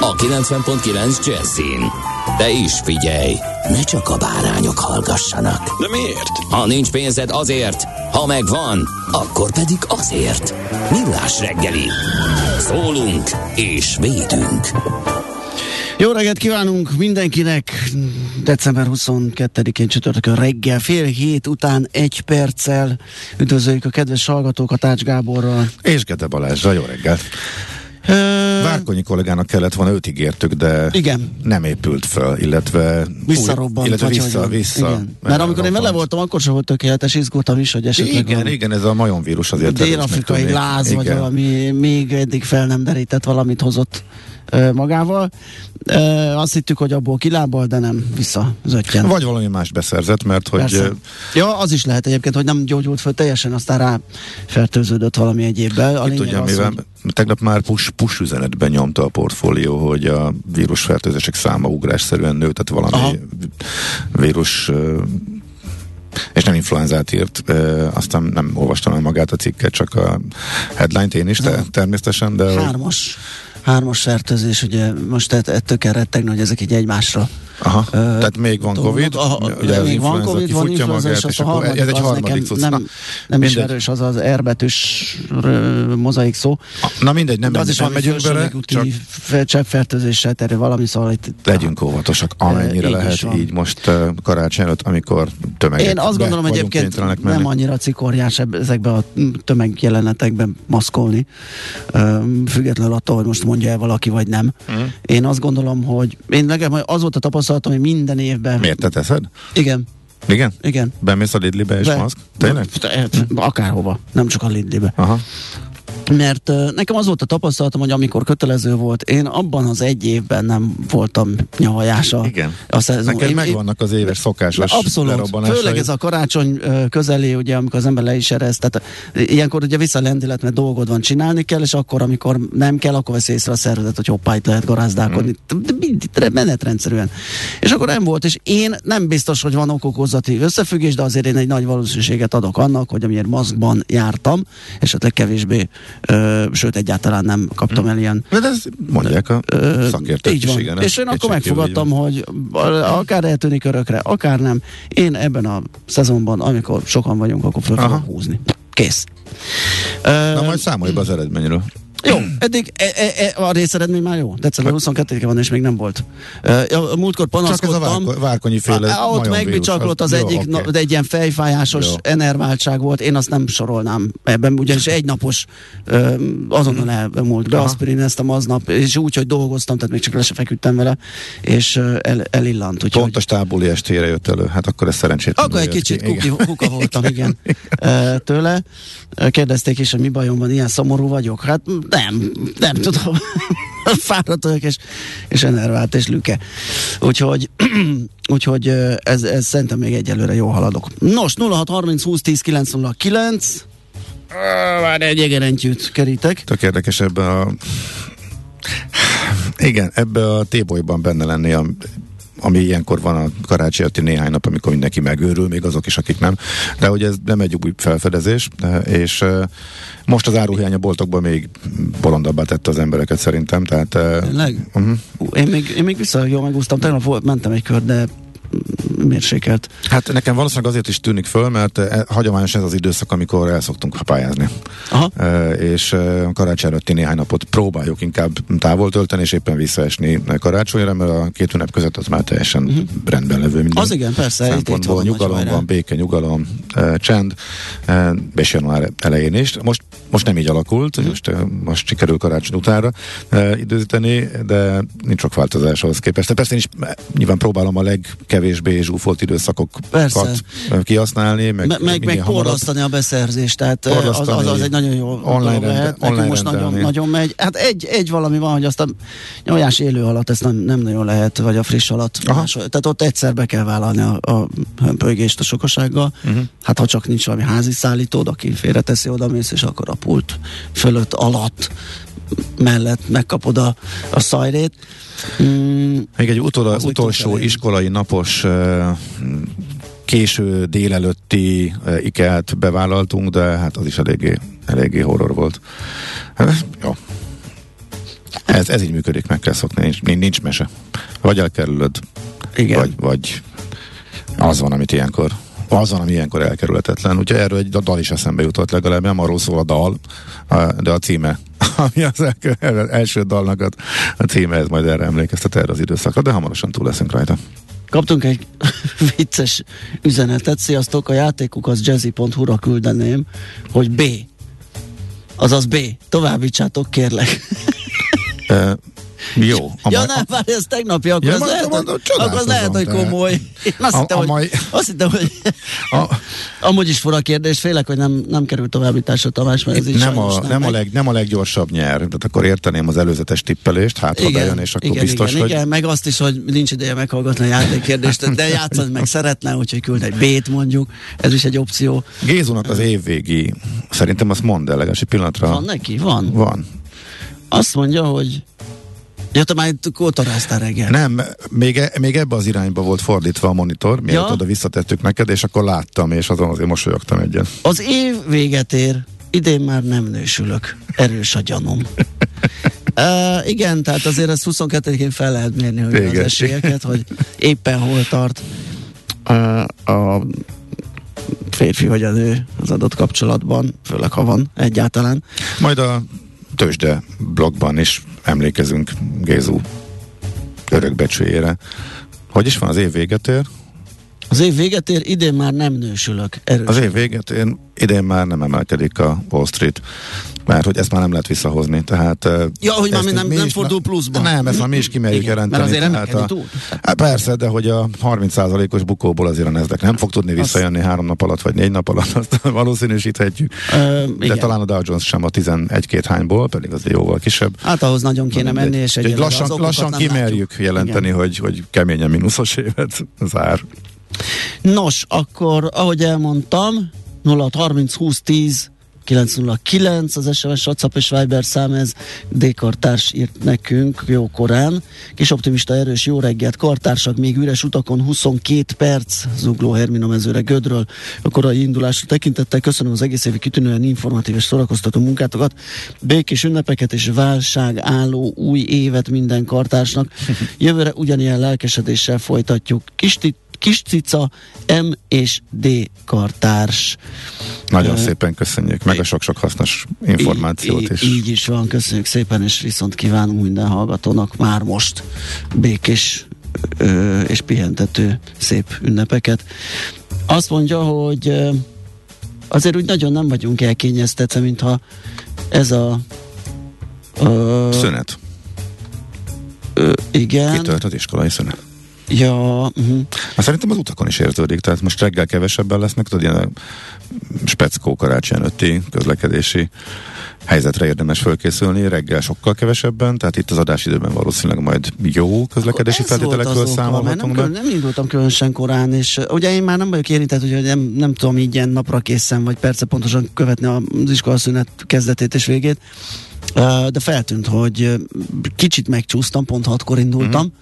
a 90.9 Jazzin. De is figyelj, ne csak a bárányok hallgassanak. De miért? Ha nincs pénzed azért, ha megvan, akkor pedig azért. Millás reggeli. Szólunk és védünk. Jó reggelt kívánunk mindenkinek! December 22-én csütörtökön reggel fél hét után egy perccel üdvözöljük a kedves hallgatókat Ács Gáborral. És Gede Balázsra, jó reggelt! Várkonyi kollégának kellett volna, őt ígértük, de Igen. nem épült föl, illetve Visszarobbant. illetve vagy vissza, hogy- vissza. Igen. Mert amikor én vele voltam, akkor sem volt tökéletes, izgultam is, hogy esetleg Igen, valami igen, ez a majomvírus azért. dél-afrikai láz, vagy Igen. valami még eddig fel nem derített valamit hozott magával. Azt hittük, hogy abból kilábal, de nem visszazöttyen. Vagy valami más beszerzett, mert hogy Persze. Ja, az is lehet egyébként, hogy nem gyógyult föl teljesen, aztán rá fertőződött valami egyébben. A ugye, az, mivel hogy tegnap már push, push üzenetben nyomta a portfólió, hogy a vírusfertőzések száma ugrásszerűen nőtt, tehát valami Aha. vírus és nem influenzát írt, ö, aztán nem olvastam el magát a cikket, csak a headline-t én is te, természetesen, de hármas, hármas fertőzés, ugye most ett- ettől kell rettegni, hogy ezek így egymásra Aha, Ö, tehát még van dolgok. Covid, Aha, ugye még van Covid, van influenza, magát, és, és a akkor ez egy harmadik, az harmadik nekem cucc. nem, nem ismerős, az az erbetűs mozaik szó. Na mindegy, nem, az is valami megyünk bele, csak fe- cseppfertőzéssel terül valami, szóval itt legyünk óvatosak, amennyire lehet van. így most uh, karácsony előtt, amikor tömegek Én azt gondolom vagyunk egyébként nem annyira cikorjás ebb- ezekbe a tömegjelenetekben maszkolni, függetlenül attól, hogy most mondja el valaki, vagy nem. Mhm. Én azt gondolom, hogy én nekem az volt a tapasztalatom, hogy minden évben... Miért te teszed? Igen, Igen? igen. Bemész a Lidlibe és Be- maszk? Tényleg? Akárhova, nem csak a Lidlibe. Aha. Mert nekem az volt a tapasztalatom, hogy amikor kötelező volt, én abban az egy évben nem voltam nyavajása. Igen. A szezon. Neked Én- megvannak az éves szokásos Abszolút. Főleg ez a karácsony ö, közeli, ugye, amikor az ember le is erez, tehát ilyenkor ugye vissza a lendület, mert dolgod van, csinálni kell, és akkor, amikor nem kell, akkor vesz észre a szervezet, hogy hoppá, itt lehet garázdálkodni. Mm. De mind- Menetrendszerűen. És akkor nem volt, és én nem biztos, hogy van okokozati összefüggés, de azért én egy nagy valószínűséget adok annak, hogy amiért maszkban jártam, esetleg kevésbé, ö, sőt, egyáltalán nem kaptam el ilyen De ez mondják a szakértők is, van. igen. És én akkor megfogadtam, hogy akár eltűnik örökre, akár nem. Én ebben a szezonban, amikor sokan vagyunk, akkor föl fogom húzni. Kész. Na majd számolj be az eredményről. Jó, eddig e, e, e, a részeredmény már jó. December 22-e van, és még nem volt. Ja, múltkor Csak ez a panaszkodtam. várko- várkonyi féle Á, Ott megbicsaklott az jó, egyik, oké. na, de egy ilyen fejfájásos Jó. enerváltság volt, én azt nem sorolnám ebben, ugyanis egy napos ö, azonnal elmúlt be Aha. aspirin ezt a maznap, és úgy, hogy dolgoztam, tehát még csak le se feküdtem vele, és el, elillant. Úgyhogy, Pont a stábuli estére jött elő, hát akkor ez szerencsétlen. akkor egy kicsit ki. Igen. kuki, kuka voltam, igen, ö, tőle. Kérdezték is, hogy mi bajom van, ilyen szomorú vagyok. Hát nem, nem tudom. Fáradt vagyok, és, és enervált, és lüke. Úgyhogy, úgyhogy ez, ez szerintem még egyelőre jól haladok. Nos, 0630 20 10 909 Várj, egy egerentyűt kerítek. Tök érdekes ebbe a... Igen, ebbe a tébolyban benne lenni, a, ami ilyenkor van a karácsony előtti néhány nap, amikor mindenki megőrül, még azok is, akik nem. De hogy ez nem egy új felfedezés, és most az áruhiány a boltokban még bolondabbá tette az embereket szerintem, tehát... eh, Tényleg? Uh-huh. Ú, Én még, én még vissza jól megúsztam, tegnap volt, mentem egy kör, de mérsékelt. Hát nekem valószínűleg azért is tűnik föl, mert e, hagyományos ez az időszak, amikor el szoktunk pályázni. Aha. E, és e, karácsony előtti néhány napot próbáljuk inkább távol tölteni, és éppen visszaesni karácsonyra, mert a két ünnep között az már teljesen uh-huh. rendben levő minden. Az igen, persze. itt- itt Szempontból van a nagy nyugalom van, béke, nyugalom, e, csend, e, és január elején is. Most, most nem így alakult, Mhm. most, most sikerül karácsony utánra e, időzíteni, de nincs sok változás ahhoz képest. De persze én is nyilván próbálom a legkevésbé zsúfolt időszakokat Persze. kihasználni, meg, Me- meg, meg porlasztani a beszerzést, tehát eh, az, az, az egy nagyon jó online dolog lehet. Nekünk online most nagyon, rendelni. nagyon megy. Hát egy, egy valami van, hogy azt a nyomás élő alatt ezt nem, nem nagyon lehet, vagy a friss alatt. Aha. Más, tehát ott egyszer be kell vállalni a, a hömpölygést a sokasággal. Uh-huh. Hát ha csak nincs valami házi szállítód, aki félreteszi, oda mész, és akkor a pult fölött, alatt, mellett megkapod a, a szajrét. Mm, Még egy utola, utolsó iskolai napos uh, késő délelőtti uh, ikelt bevállaltunk, de hát az is eléggé, eléggé horror volt. Uh, jó. Ez, ez így működik, meg kell szokni, nincs, nincs mese. Vagy elkerülöd, igen. vagy, vagy az van, amit ilyenkor az van, ami ilyenkor elkerülhetetlen. Úgyhogy erről egy dal is eszembe jutott legalább, nem arról szól a dal, de a címe, ami az el- első dalnak a, a címe, ez majd erre emlékeztet erre az időszakra, de hamarosan túl leszünk rajta. Kaptunk egy vicces üzenetet, sziasztok, a játékuk az jazzy.hu-ra küldeném, hogy B. Azaz B. Továbbítsátok, kérlek. Jó. A ja, mai- nem, várj, ez tegnapi, akkor Ja, mondom, lehet, mondom, akkor az lehet, hogy komoly. Én azt A- hittem, a hogy, mai- azt hittem, hogy a, amúgy is fura kérdés, félek, hogy nem, nem kerül továbbításra Tamás, mert ez így nem, a, nem, a leg, nem a leggyorsabb nyer, tehát akkor érteném az előzetes tippelést, hát ha bejön, és akkor igen, biztos, igen, hogy igen, meg azt is, hogy nincs ideje meghallgatni a játékkérdést, de játszani meg szeretne, úgyhogy küld egy B-t mondjuk, ez is egy opció. Gézunak az évvégi, szerintem azt mondd el, pillanatra. Van neki? Van. Van. Azt mondja, hogy Ja, te már itt kótoráztál reggel. Nem, még, e, még ebbe az irányba volt fordítva a monitor, mielőtt Ja. oda visszatettük neked, és akkor láttam, és azon azért mosolyogtam egyet. Az év véget ér, idén már nem nősülök. Erős a gyanúm. Uh, igen, tehát azért ezt 22-én fel lehet mérni hogy az esélyeket, hogy éppen hol tart uh, a férfi vagy a nő az adott kapcsolatban, főleg ha van egyáltalán. Majd a tőzsde blogban is emlékezünk Gézu örökbecsőjére. Hogy is van az év véget ér? Az év véget ér, idén már nem nősülök. Erős. Az év véget ér, idén már nem emelkedik a Wall Street, mert hogy ezt már nem lehet visszahozni. Tehát, Ja, hogy már nem- nem is- fordul pluszba. Nem, ezt már mi is kimerjük Igen, jelenteni. mert azért tehát a. Hát persze, de hogy a 30%-os bukóból azért a Nasdaq nem fog tudni visszajönni három nap alatt, vagy négy nap alatt, azt valószínűsíthetjük. Ö, De igen. talán a Dow Jones sem a 11-2 hányból, pedig az jóval kisebb. Hát ahhoz nagyon kéne Na, menni, és egyelőre lassan, lassan kimerjük látjuk. jelenteni, Igen. hogy, hogy keményen mínuszos évet zár. Nos, akkor ahogy elmondtam, 0630 20 10 909 az SMS, WhatsApp és Viber szám, ez D. Írt nekünk jó korán. Kis optimista erős jó reggelt, kartársak még üres utakon 22 perc, Zugló Hermina mezőre Gödről. A korai indulásra tekintettel köszönöm az egész évi kitűnően informatív és szórakoztató munkátokat, békés ünnepeket és válság álló új évet minden kartársnak. Jövőre ugyanilyen lelkesedéssel folytatjuk. Kis Kis cica, M és D kartárs. Nagyon Ö, szépen köszönjük, meg a sok-sok hasznos információt így, is. Így is van, köszönjük szépen, és viszont kívánunk minden hallgatónak már most békés ö, és pihentető szép ünnepeket. Azt mondja, hogy ö, azért úgy nagyon nem vagyunk elkényeztetve, mintha ez a ö, Szünet. ö, igen. Kitört az iskolai szünet. Ja, uh-huh. Hát szerintem az utakon is érződik, tehát most reggel kevesebben lesznek, tudod, ilyen a speckó karácsony előtti közlekedési helyzetre érdemes fölkészülni, reggel sokkal kevesebben, tehát itt az adásidőben valószínűleg majd jó közlekedési feltételekről nem, számolhatunk be. nem indultam különösen korán, és uh, ugye én már nem vagyok érintett, hogy nem, nem tudom így ilyen napra készen, vagy perce pontosan követni az iskolaszünet kezdetét és végét, de feltűnt, hogy kicsit megcsúsztam, pont hatkor indultam, Mhm.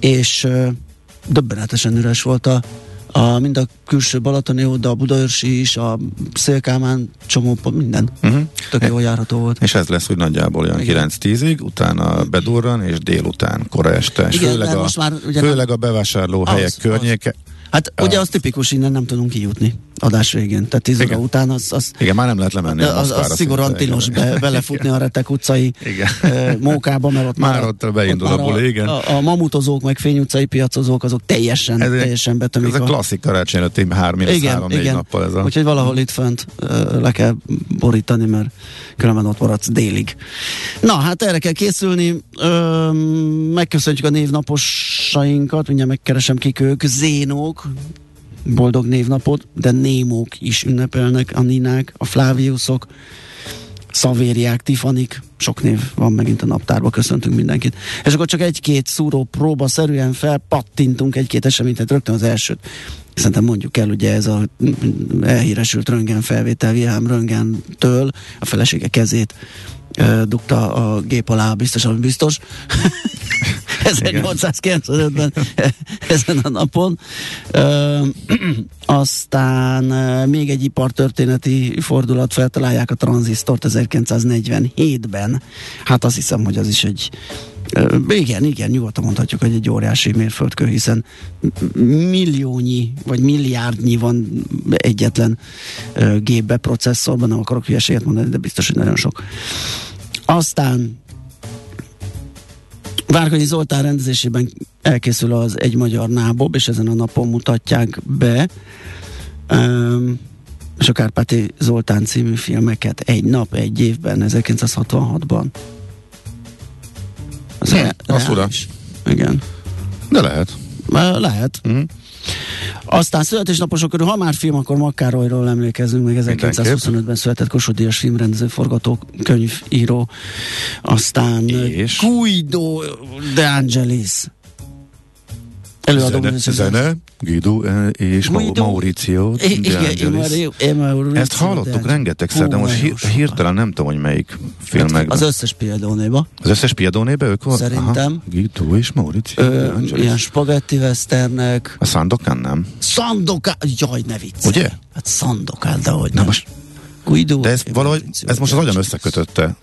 és döbbenetesen üres volt a, a, mind a külső Balatoni út, de a Budaörsi is, a Szélkámán csomó, minden. Uh-huh. Tök jól járható volt. És ez lesz úgy nagyjából olyan Igen. 9-10-ig, utána bedurran, és délután, kora este. És Igen, főleg, a, most már ugye főleg a bevásárló helyek Az, környéke. Hát ugye az tipikus, innen nem tudunk kijutni adás végén. Tehát 10 óra Igen. után az, az Igen, már nem lehet lemenni. a az, Moszkvára az szigorúan tilos igen. be, belefutni a Retek utcai Igen. mókába, mert ott Már a- ott beindul már a buli, igen. A, a mamutozók, meg fényutcai piacozók, azok teljesen, Ez, teljesen betömik. ez a a- klasszik karácsony előtti három, igen, három, négy igen. nappal ez a... Úgyhogy valahol itt fönt le kell borítani, mert különben ott maradsz délig. Na, hát erre kell készülni. Ö, megköszöntjük a névnaposainkat, mindjárt megkeresem kik ők. Zénók, boldog névnapot, de Némók is ünnepelnek, a Ninák, a Fláviuszok, Szavériák, Tifanik, sok név van megint a naptárba, köszöntünk mindenkit. És akkor csak egy-két szúró próba szerűen felpattintunk egy-két eseményt, tehát rögtön az elsőt. Szerintem mondjuk el, ugye ez a elhíresült röntgen felvétel Wilhelm Röntgentől a felesége kezét dugta a gép alá, biztos, ami biztos. 1895-ben ezen a napon. Ö, aztán még egy ipartörténeti fordulat feltalálják a tranzisztort 1947-ben. Hát azt hiszem, hogy az is egy Ö, igen, igen, nyugodtan mondhatjuk, hogy egy óriási mérföldkő, hiszen milliónyi vagy milliárdnyi van egyetlen ö, gépbe, processzorban, nem akarok hülyeséget mondani, de biztos, hogy nagyon sok. Aztán Várkonyi Zoltán rendezésében elkészül az Egy Magyar Nábob, és ezen a napon mutatják be. Um, és a Kárpáti Zoltán című filmeket egy nap, egy évben, 1966-ban. Az Hm, re- az fura. Igen. De lehet. Lehet. Mhm. Aztán születésnaposok körül, ha már film, akkor Makkárolyról emlékezünk meg 1925-ben született Kossuth Díjas filmrendező, forgatókönyvíró. Aztán És? Guido de Angelis. Előadó Zene, zene Guido eh, és Guido. Mauricio I- Igen, Ezt hallottuk rengetegszer, de most hí- hirtelen nem tudom, hogy melyik filmekben. Az összes példánéba. Az összes piadónébe ők volt? Szerintem. Aha, Guido és Mauricio Ö, ilyen spagetti westernek. A Sandokan nem. Sandokan, jaj, ne viccelj. Ugye? Hát Sandokan, de hogy Na nem. most, Guido. de ez valahogy, ez most az agyam összekötötte.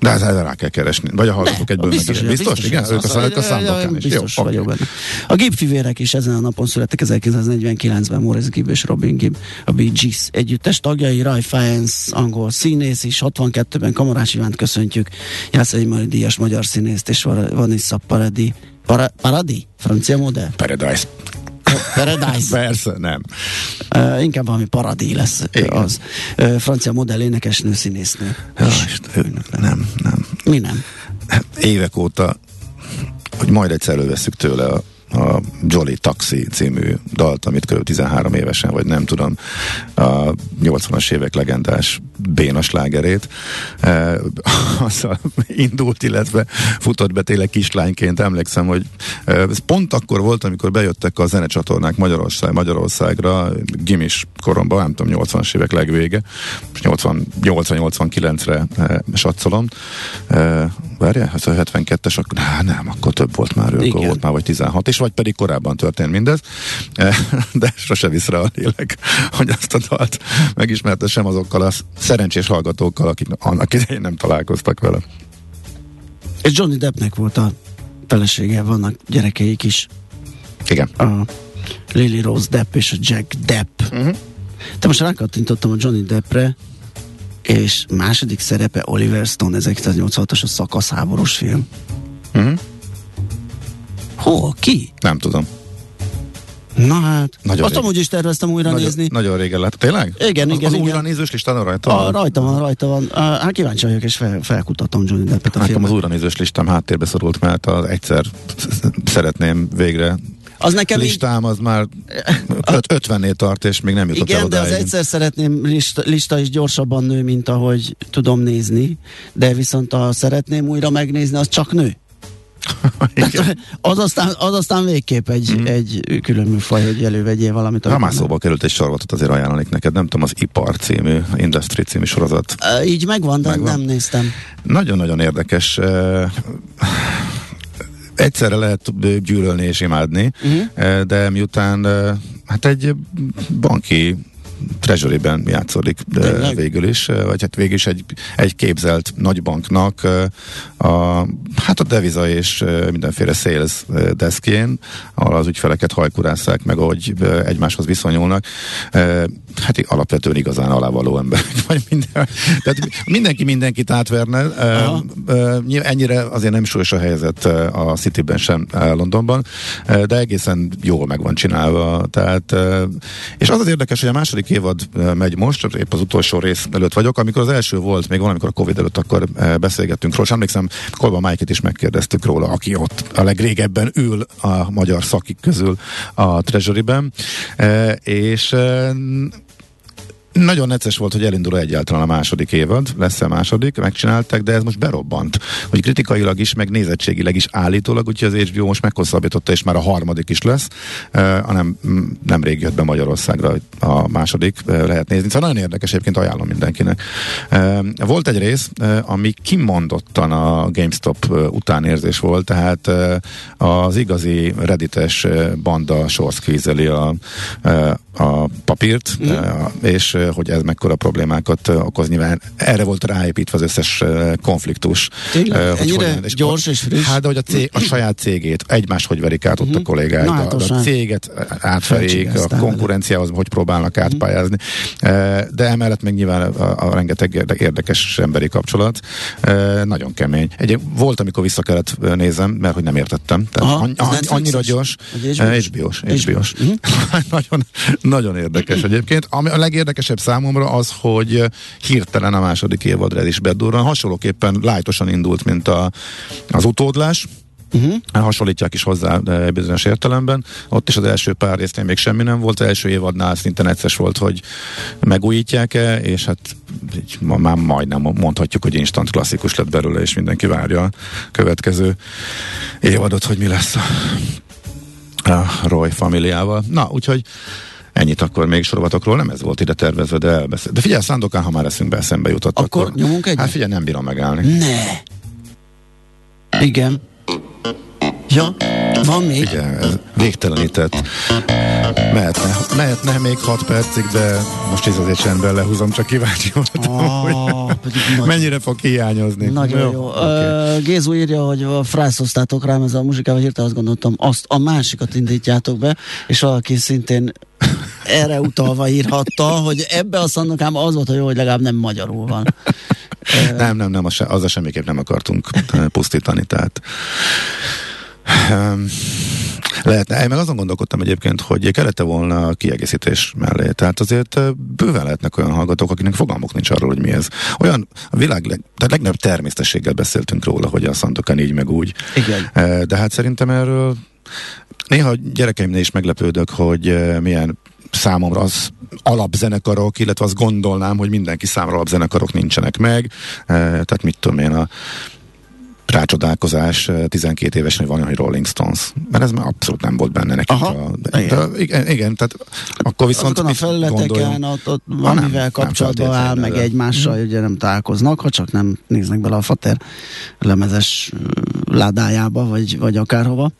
De ez rá kell keresni. Vagy a hallgatók egyből biztos, meg. hogy- Biztos? Igen, hogy ők a, ja, Sandokan is. Jó, Biztos oké. vagyok benne. A Gibb-fivérek is ezen a napon születtek 1949-ben, Maurice Gibb és Robin Gibb, a Bee Gees együttes tagjai, Ray Fiennes, angol színész is, 62-ben Kamarás Ivánt köszöntjük, Jászai Mari Díjas magyar színészt, és Vanessa Paradis, Para, Paradi? Francia modell? Paradise. Paradise. Persze, nem. Uh, inkább valami paradí lesz Igen. az. Uh, francia modell énekesnő, színésznő. Ja, nem, nem. Mi nem? évek óta, hogy majd egyszer előveszük tőle a, a Jolly Taxi című dalt, amit kb. 13 évesen, vagy nem tudom, a 80-as évek legendás béna slágerét. E, azzal indult, illetve futott be tényleg kislányként. Emlékszem, hogy e, ez pont akkor volt, amikor bejöttek a zenecsatornák Magyarország, Magyarországra, gimis koromban, nem tudom, 80-as évek legvége, és 80 80-89-re e, satszolom. E, Várjál, hát a 72-es, akkor, á, nem, akkor több volt már, akkor Igen. volt már, vagy 16, és vagy pedig korábban történt mindez, E, de sose visz rá a lélek, hogy azt a dalt megismertessem azokkal a szerencsés hallgatókkal, akik annak idején nem találkoztak vele. És Johnny Deppnek volt a felesége, vannak gyerekeik is. Igen. A Lily Rose Depp és a Jack Depp. Uh-huh. Te most rákattintottam a Johnny Deppre, és második szerepe Oliver Stone 1986-os a szakaszháborús film. Uh-huh. Hol? Ki? Nem tudom. Na hát, Nagyon azt rég. amúgy is terveztem újra Nagyon, nézni. nagyon régen lát. Tényleg? Igen, az, igen, az igen. újra nézős listán rajta A, van? rajta van, rajta van. A, hát kíváncsi vagyok, és fel, felkutatom Johnny Deppet a Nekem az újranézős listám háttérbe szorult, mert az egyszer szeretném végre Az nekem így, listám, az már öt- 50-nél tart, és még nem jutott el igen, de az egyszer szeretném lista, lista is gyorsabban nő, mint ahogy tudom nézni, de viszont a szeretném újra megnézni, az csak nő. Igen. Az aztán, az aztán végképp egy, mm. egy külön műfaj, hogy elővegyél valamit. Ha már szóba került egy sorozatot, azért ajánlanék neked, nem tudom, az Ipar című, Industry című sorozat. Ö, Így megvan, de Megvan. nem néztem. Nagyon-nagyon érdekes. eh, Egyszerre lehet eh, gyűlölni és imádni, uh-huh. de miután eh, hát egy banki Treasury-ben játszódik Tényleg? végül is, vagy hát végül is egy, egy képzelt nagybanknak a, hát a deviza és mindenféle sales deskjén, ahol az ügyfeleket hajkurásszák meg, ahogy egymáshoz viszonyulnak. Hát alapvetően igazán alávaló emberek, vagy minden, tehát mindenki mindenkit átverne. Aha. Ennyire azért nem súlyos a helyzet a Cityben sem Londonban, de egészen jól meg van csinálva. Tehát, eh, és az az érdekes, hogy a második évad eh, megy most, épp az utolsó rész előtt vagyok, amikor az első volt, még valamikor a Covid előtt, akkor beszélgettünk róla, és emlékszem, Kolba Mike-et is megkérdeztük róla, aki ott a legrégebben ül a magyar szakik közül a Treasury-ben, és nagyon necces volt, hogy elindul egyáltalán a második évad, lesz-e második, megcsinálták, de ez most berobbant. Hogy kritikailag is, meg nézettségileg is állítólag, úgyhogy az HBO most meghosszabbította, és már a harmadik is lesz, uh, hanem mm, nemrég jött be Magyarországra a második, uh, lehet nézni. Szóval nagyon érdekes, egyébként ajánlom mindenkinek. Uh, volt egy rész, uh, ami kimondottan a GameStop uh, utánérzés volt, tehát uh, az igazi reddites banda sorszkvízeli a, uh, a papírt, mm. és uh, hogy ez mekkora problémákat okoz. Nyilván erre volt ráépítve az összes konfliktus. Tényleg? hogy Ennyire hogyan- és gyors és friss? Hát, de hogy a, cég, a saját cégét, egymás hogy verik át ott a kollégák, Na, de, hát a céget átverik, a konkurenciához hogy próbálnak átpályázni. Uh, De emellett meg nyilván a, a rengeteg érde- érdekes emberi kapcsolat. Nagyon kemény. Egy, volt, amikor vissza kellett nézem, mert hogy nem értettem. Tehát Aha, anny- Netflixes? annyira gyors. HBO-s? HBO-s. HBO-s. Mhm. nagyon, nagyon érdekes egyébként. Ami a legérdekesebb számomra az, hogy uh, hirtelen a második évadra is bedurran. Hasonlóképpen lájtosan indult, mint a, az utódlás. Uh-huh. Hasonlítják is hozzá bizonyos értelemben. Ott is az első pár résznél még semmi nem volt. Az első évadnál szinte necces volt, hogy megújítják-e, és hát így ma, már majdnem mondhatjuk, hogy instant klasszikus lett belőle, és mindenki várja a következő évadot, hogy mi lesz a, a Roy familiával. Na, úgyhogy Ennyit akkor még sorovatokról, nem ez volt ide tervezve, de elbeszél. De figyelj, Szándokán, ha már eszünkbe eszembe jutott, Akkor akkor... nyomunk egyet? Hát figyelj, nem bírom megállni. Ne! Igen. Ja, van még? Ugye, ez végtelenített. Mehetne, mehetne még 6 percig, de most is azért csendben lehúzom, csak kíváncsi voltam, Ah, hogy mennyire fog hiányozni. Nagyon jó. oké. Okay. Gézu írja, hogy frászoztátok rám ez a muzsikával, hirtelen azt gondoltam, azt a másikat indítjátok be, és valaki szintén erre utalva írhatta, hogy ebbe a szandokám az volt a jó, hogy legalább nem magyarul van. Nem, nem, nem, az, azzal semmiképp nem akartunk eh, pusztítani, tehát lehetne. Én meg azon gondolkodtam egyébként, hogy kellett volna a kiegészítés mellé. Tehát azért bőven lehetnek olyan hallgatók, akinek fogalmuk nincs arról, hogy mi ez. Olyan a világ leg, tehát legnagyobb természetességgel beszéltünk róla, hogy a szandokán így meg úgy. Igen. De hát szerintem erről néha gyerekeimnél is meglepődök, hogy milyen számomra az alapzenekarok, illetve azt gondolnám, hogy mindenki számára alapzenekarok nincsenek meg. Eh, Tehát mit tudom én, a rácsodálkozás eh, 12 évesen, hogy van hogy Rolling Stones. Mert ez már abszolút nem volt benne nekik. Aha, A, de, igen. de, igen, igen, tehát akkor viszont Azokon a felületeken ott, ott nem, valamivel nem kapcsolatban áll, feltétlenül, meg de- egymással, Mhm. ugye nem találkoznak, ha csak nem néznek bele a fater lemezes ládájába, vagy, vagy akárhova.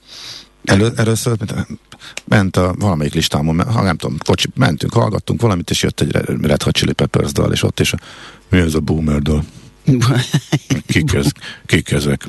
Elő, először ment a valamelyik listámon, ha nem tudom, kocsi, mentünk, hallgattunk valamit, és jött egy Red Hot Chili Peppers dal, és ott is a, mi ez a boomer dal? Kik, ez, kik ezek?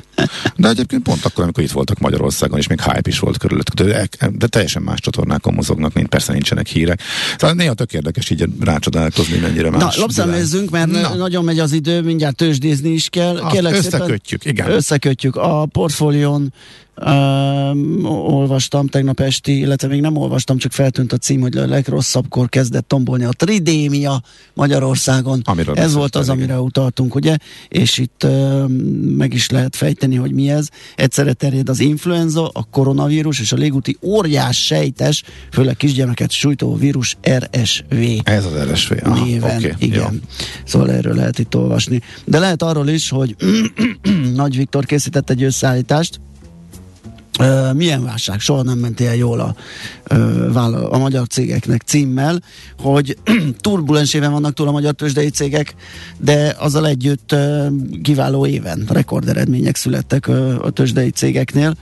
De egyébként pont akkor, amikor itt voltak Magyarországon, és még hype is volt körülöttük, de, de teljesen más csatornákon mozognak, mint persze nincsenek hírek. Szóval néha tök érdekes így rácsodálkozni, mennyire Na, más. lapszemlézzünk, mert Na. nagyon megy az idő, mindjárt tőzsdézni is kell. Kérlek szépen, összekötjük, igen. Összekötjük. A portfólión um, olvastam tegnap esti, illetve még nem olvastam, csak feltűnt a cím, hogy a legrosszabbkor kezdett tombolni a tridémia Magyarországon. Amiről ez volt az, amire utaltunk, ugye? És itt um, meg is lehet fejteni, hogy mi ez. Egyszerre terjed az influenza, a koronavírus és a légúti óriás sejtes, főleg kisgyermeket sújtó vírus RSV Ez az RSV. Aha, néven. oké, igen. jó. Szóval erről lehet itt olvasni. De lehet arról is, hogy Nagy Viktor készített egy összeállítást, Uh, milyen válság? Soha nem ment ilyen jól a, a magyar cégeknek címmel, hogy turbulens éven vannak túl a magyar tőzsdei cégek, de azzal együtt uh, kiváló éven rekorderedmények születtek uh, a tőzsdei cégeknél.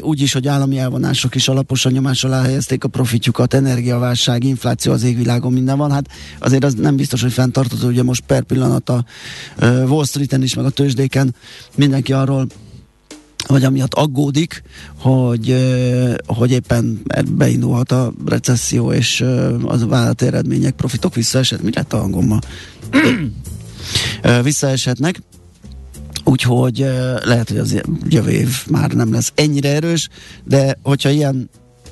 Úgy is, hogy állami elvonások is alaposan nyomás alá helyezték a profitjukat, energiaválság, infláció az égvilágon minden van. Hát azért az nem biztos, hogy fenntartható, ugye most per pillanat a Wall Street-en is, meg a tőzsdéken mindenki arról vagy amiatt aggódik, hogy, hogy éppen beindulhat a recesszió, és az vállalat eredmények, profitok visszaesett. Mi lett a hangommal? visszaeshetnek. Úgyhogy lehet, hogy az jövő év már nem lesz ennyire erős, de hogyha ilyen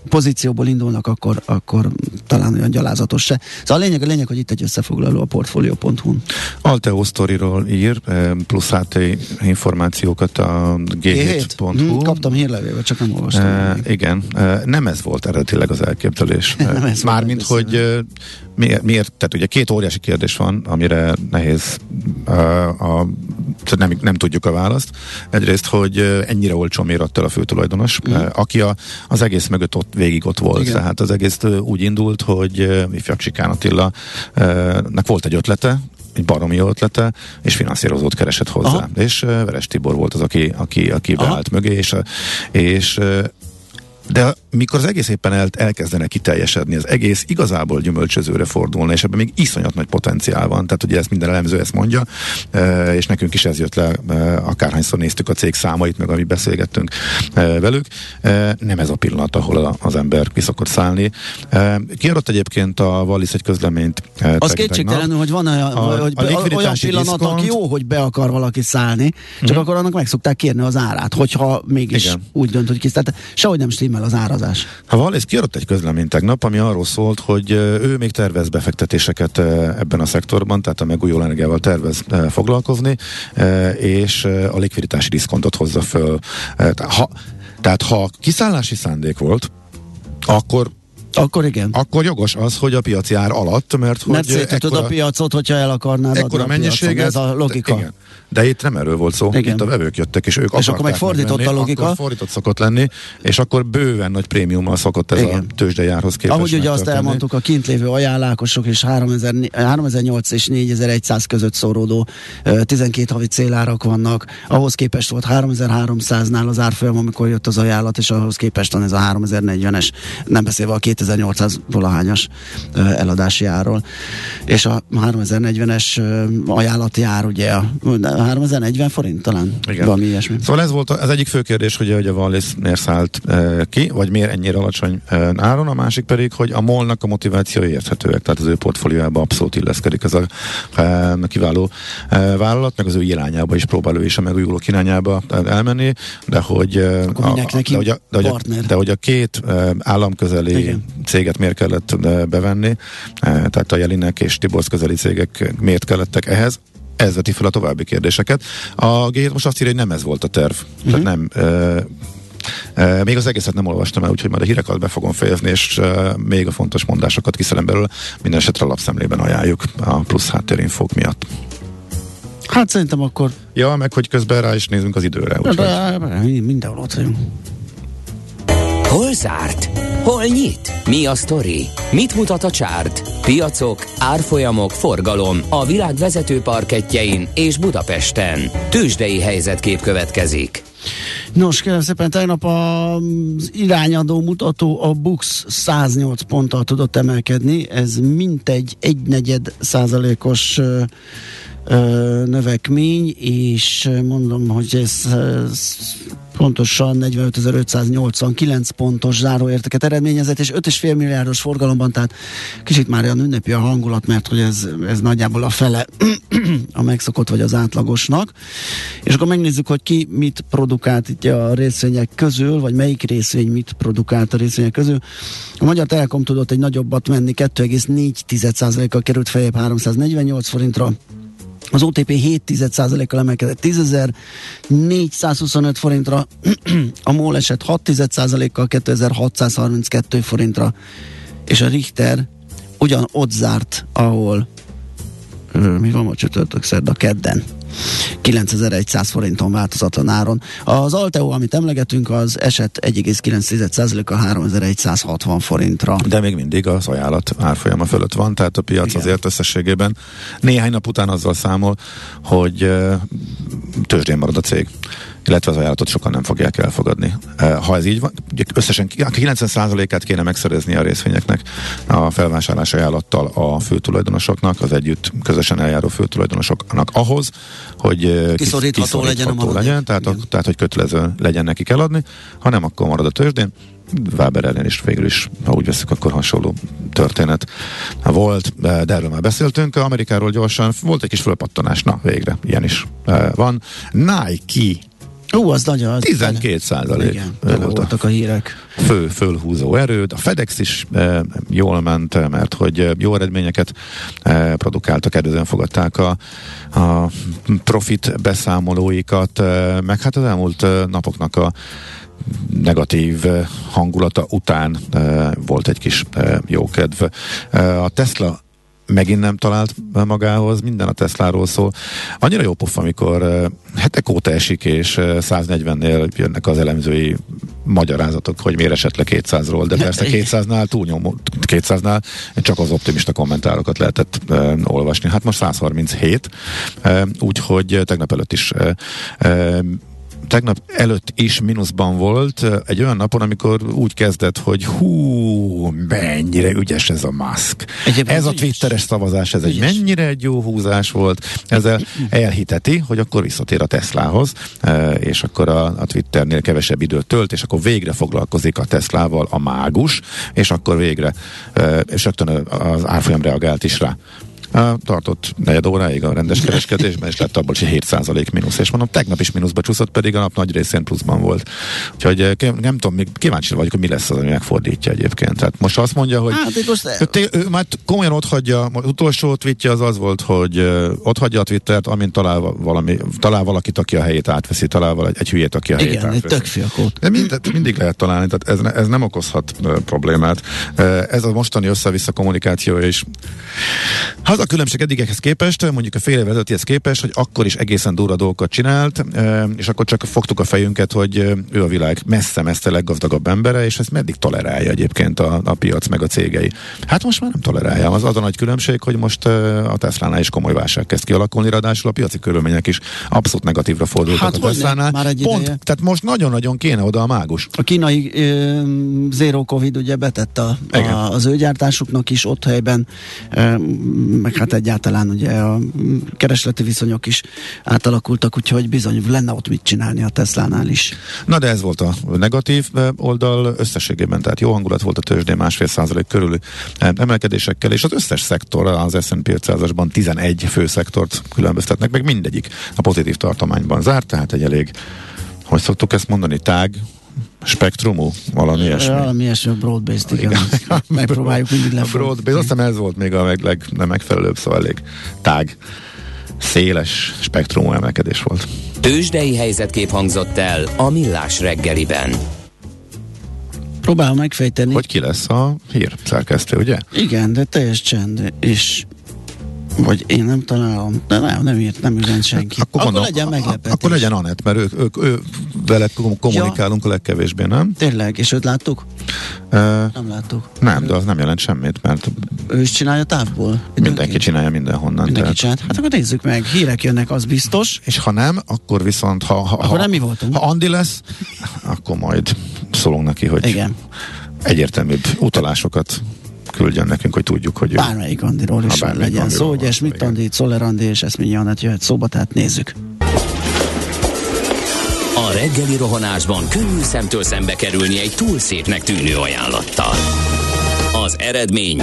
pozícióból indulnak, akkor, akkor talán olyan gyalázatos se. Szóval a lényeg, a lényeg, hogy itt egy összefoglaló a portfolio.hu-n. Alteo Story-ról ír, eh, plusz HT információkat a g7.hu. Hmm, kaptam hírlevélbe, csak nem olvastam. E, igen, e, nem ez volt eredetileg az elképzelés. nem ez Mármint, hogy miért, miért, tehát ugye két óriási kérdés van, amire nehéz a, a tehát nem, nem tudjuk a választ. Egyrészt, hogy ennyire olcsó miért el a főtulajdonos, mm. aki a, az egész mögött ott végig ott volt. Igen. Tehát az egész úgy indult, hogy ifjabb Csikán Attila nek volt egy ötlete, egy baromi ötlete, és finanszírozót keresett hozzá. Aha. És Veres Tibor volt az, aki, aki, aki beállt mögé, és, és de mikor az egész éppen el, elkezdene kiteljesedni, az egész igazából gyümölcsözőre fordulna, és ebben még iszonyat nagy potenciál van. Tehát ugye ezt minden elemző ezt mondja, e, és nekünk is ez jött le, e, akárhányszor néztük a cég számait, meg amit beszélgettünk e, velük. Nem ez a pillanat, ahol az ember ki szokott szállni. Kiadott egyébként a Wallis egy közleményt. Az kétségtelenül, hogy van olyan, a, hogy a olyan pillanatok diszkont... jó, hogy be akar valaki szállni, csak mm. akkor annak meg szokták kérni az árát, hogyha mégis Igen. úgy dönt, hogy kis. Tehát sehogy nem stimmel az árazás árazás. Ha Valész kiadott egy közleményt tegnap, ami arról szólt, hogy ő még tervez befektetéseket ebben a szektorban, tehát a megújuló energiával tervez foglalkozni, és a likviditási diszkontot hozza föl. Ha, tehát ha kiszállási szándék volt, akkor akkor igen. Akkor jogos az, hogy a piaci ár alatt, mert hogy... Mert ekkora, a piacot, hogyha el akarnád adni a mennyiséget, ez a logika. Igen. De itt nem erről volt szó. Igen. Itt a vevők jöttek, és ők És akkor meg fordított menni, a logika. Akkor fordított szokott lenni, és akkor bőven nagy prémiummal szokott ez Igen. a tőzsdejárhoz képest. Ahogy ugye azt elmondtuk, a kint lévő ajánlákosok és 3008 és 4100 között szóródó 12 havi célárak vannak. Ahhoz képest volt 3300-nál az árfolyam, amikor jött az ajánlat, és ahhoz képest van ez a 3040-es, nem beszélve a 2800 valahányas eladási árról. És a 3040-es ajánlati ár ugye a 3040 forint talán? Igen. Valami ilyesmi. Szóval ez volt az egyik fő kérdés, hogy, hogy a Wallis miért szállt ki, vagy miért ennyire alacsony áron, a másik pedig, hogy a molnak a motivációi érthetőek, tehát az ő portfóliójába abszolút illeszkedik ez a e, kiváló vállalat, meg az ő irányába is próbál ő is a megújuló irányába elmenni, de hogy, a, a, de, hogy a, de, hogy a, de hogy a két államközeli Igen. Céget miért kellett bevenni, tehát a Jelinek és Tiborsz közeli cégek miért kellettek ehhez, ez veti fel a további kérdéseket. A g most azt írja, hogy nem ez volt a terv. Uh-huh. Tehát nem... E, e, még az egészet nem olvastam el, úgyhogy majd a híreket be fogom fejezni, és e, még a fontos mondásokat kiszedem belőle. Minden esetre a lapszemlében ajánljuk a plusz háttérinfók miatt. Hát szerintem akkor... Ja, meg hogy közben rá is nézünk az időre. Úgyhogy... De, mindenhol ott vagyunk. Hol zárt? Hol nyit? Mi a sztori? Mit mutat a csárt? Piacok, árfolyamok, forgalom a világ vezető parketjein és Budapesten. Tősdei helyzetkép következik. Nos, kérem szépen, tegnap az irányadó mutató a Bux 108 ponttal tudott emelkedni, ez mintegy egy negyed százalékos növekmény, és mondom, hogy ez, ez pontosan 45.589 pontos záróérteket eredményezett, és 5,5 milliárdos forgalomban, tehát kicsit már olyan ünnepi a hangulat, mert hogy ez, ez nagyjából a fele a megszokott vagy az átlagosnak. És akkor megnézzük, hogy ki mit produkált itt a részvények közül, vagy melyik részvény mit produkált a részvények közül. A Magyar Telekom tudott egy nagyobbat menni, 2,4%-kal került fejebb 348 forintra, az OTP 7,1%-kal emelkedett 10.425 forintra, a MOL esett 6,1%-kal 2632 forintra, és a Richter ugyan ott zárt, ahol mi van a csütörtök szerda kedden. 9100 forinton változatlan áron. Az Alteo, amit emlegetünk, az eset 1,9%-a 3160 forintra. De még mindig az ajánlat árfolyama fölött van, tehát a piac Igen. azért összességében néhány nap után azzal számol, hogy tőzsdén marad a cég illetve az ajánlatot sokan nem fogják elfogadni. Uh, Ha ez így van, ugye összesen ki- 90%-át kéne megszerezni a részvényeknek a felvásárlás ajánlattal a főtulajdonosoknak, az együtt közösen eljáró főtulajdonosoknak ahhoz, hogy uh, ki- Kiszorítható legyen a maradék. legyen tehát, Igen. tehát hogy kötelező legyen nekik eladni, ha nem, akkor marad a tőzsdén. Weber ellen is végül is, ha úgy veszük, akkor hasonló történet volt, de erről már beszéltünk. Amerikáról gyorsan volt egy kis fölpattanás, na végre, ilyen is eh, van. Nike Ú, az nagyon... az 12 százalék Igen, voltak a hírek. fő fölhúzó erőd. A FedEx is e, jól ment, eh, mert hogy eh, jó eredményeket e, produkáltak, kedvezően fogadták a, a profit beszámolóikat, e, meg hát az elmúlt napoknak a negatív hangulata után e, volt egy kis e, jókedv. E, a Tesla megint nem talált magához, minden a Tesláról szól. Annyira jó pofa, amikor hetek óta esik, és uh, 140-nél jönnek az elemzői magyarázatok, hogy miért esett le 200-ról, de persze 200-nál túlnyomó, 200-nál csak az optimista kommentárokat lehetett uh, olvasni. Hát most 137, uh, úgyhogy tegnap előtt is uh, uh, tegnap előtt is mínuszban volt, egy olyan napon, amikor úgy kezdett, hogy hú, mennyire ügyes ez a. Egyébként ez a ügyes. twitteres szavazás, ez egy Ügyes. mennyire egy jó húzás volt. Ezzel elhiteti, hogy akkor visszatér a Teslához, és akkor a, a Twitternél kevesebb időt tölt, és akkor végre foglalkozik a Teslával a mágus, és akkor végre, és rögtön az árfolyam reagált is rá. Tartott negyed óráig a rendes kereskedésben, és lett abból is egy 7% mínusz. És mondom, tegnap is mínuszba csúszott, pedig a nap nagy részén pluszban volt. Úgyhogy nem tudom, kíváncsi vagyok, hogy mi lesz az, ami megfordítja egyébként. Tehát most azt mondja, hogy Hát most ő, té- ő már komolyan ott hagyja, az utolsó tweetje az az volt, hogy uh, ott hagyja a Twittert, amint talál, valami, talál valakit, aki a helyét átveszi, talál vala- egy hülyét, aki a helyét igen, egy átveszi. tök fiakót. De mindet, mindig lehet találni, tehát ez, ez nem okozhat problémát. Ez a mostani össze-vissza kommunikációja is. Az a különbség eddigekhez képest, mondjuk a fél évvel ezelőttihez képest, hogy akkor is egészen durva dolgokat csinált, és akkor csak fogtuk a fejünket, hogy ő a világ messze-messze leggazdagabb embere, és ezt meddig tolerálja egyébként a, a piac meg a cégei. Hát most már nem tolerálja. Az az a nagy különbség, hogy most a Teslánál is komoly válság kezd kialakulni, ráadásul a piaci körülmények is abszolút negatívra fordultak Hát a már egy Pont, ideje. tehát most nagyon-nagyon kéne oda a mágus. A kínai ö, Zero Covid ugye betett a, Igen. a, az ő gyártásuknak is ott helyben, ö, meg hát egyáltalán ugye a keresleti viszonyok is átalakultak, úgyhogy bizony lenne ott mit csinálni a Teslánál is. Na de ez volt a negatív eh, oldal összességében, tehát jó hangulat volt a tőzsdén másfél százalék körül eh, emelkedésekkel, és az összes szektor az S&P 500-asban 11 fő szektort különböztetnek, meg mindegyik a pozitív tartományban zárt, tehát egy elég, hogy szoktuk ezt mondani, tág, spektrumú, valami ilyesmi. Valami ilyesmi, broad-based, igen. igen. Megpróbáljuk mindig A lefogni. broad, azt hiszem ez volt még a meg, leg, nem megfelelőbb, szóval elég tág, széles spektrumú emelkedés volt. Tőzsdei helyzetkép hangzott el a Millás reggeliben. Próbálom megfejteni. Hogy ki lesz a hír szerkesztő, ugye? Igen, de teljes csend, és vagy én nem találom, de nem, nem írt, nem üzent senki. Akkor, akkor mondom, legyen meglepetés. Akkor legyen Anett, mert ő, ő, ő vele kom- kommunikálunk a legkevésbé, nem? Tényleg, és őt láttuk? Uh, Nem láttuk. nem, de az nem jelent semmit, mert Ő is csinálja távból? mindenki csinálja mindenhonnan. Mindenki tehát-. Hát akkor nézzük meg, hírek jönnek, az biztos. És ha nem, akkor viszont, ha, ha, Akkor ha, nem mi voltunk. ha Andi lesz, akkor majd szólunk neki, hogy Igen, egyértelműbb utalásokat küldjön nekünk, hogy tudjuk, hogy bármelyik Andiról is bármelyik legyen szó, szó, Schmidt igen. Andi, Czoller Andi és Eszményi Anett jöhet szóba, tehát nézzük. A reggeli rohanásban könnyű szemtől szembe kerülni egy túl szépnek tűnő ajánlattal. Az eredmény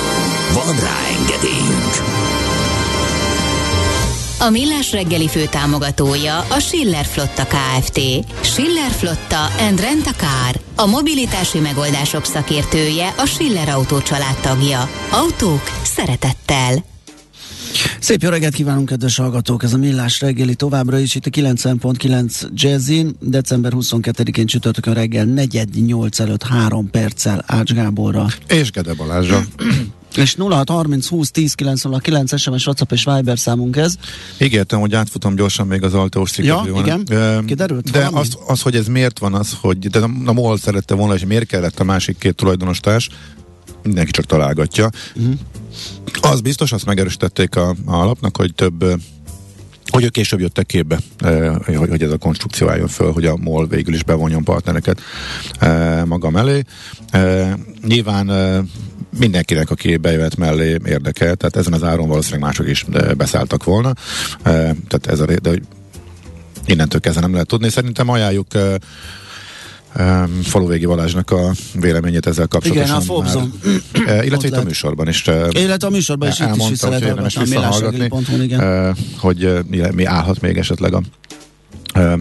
Van rá engedélyünk! A Millás reggeli fő támogatója a Schiller Flotta KFT. Schiller Flotta and Rent a Car. A mobilitási megoldások szakértője a Schiller Autó tagja. Autók szeretettel. Szép jó reggelt kívánunk, kedves hallgatók! Ez a Millás reggeli továbbra is itt a 90.9 Jazzin. December 22-én csütörtökön reggel 4-8 előtt 3 perccel Ács Gáborra. És Gede Balázsa. És 0630 20 10 909 SMS, WhatsApp és Viber számunk ez. Ígértem, hogy átfutom gyorsan még az Alteos Ja, igen. Kiderült De az, az, hogy ez miért van, az, hogy de a, a MOL szerette volna, és miért kellett a másik két tulajdonostárs, mindenki csak találgatja. Uh-huh. Az biztos, azt megerősítették a, a alapnak, hogy több hogy ők később jöttek képbe, hogy, hogy ez a konstrukció álljon föl, hogy a MOL végül is bevonjon partnereket maga mellé. Nyilván mindenkinek, aki bejött mellé érdekel, tehát ezen az áron valószínűleg mások is beszálltak volna. Eh, tehát ez a, de hogy innentől kezdve nem lehet tudni. Szerintem ajánljuk uh, um, Faluvégi Balázsnak a véleményét ezzel kapcsolatosan. Igen, a Fobzon. Már, illetve itt a műsorban is. Illetve a műsorban is itt is vissza lehet hallgatni hogy mi, állhat még esetleg a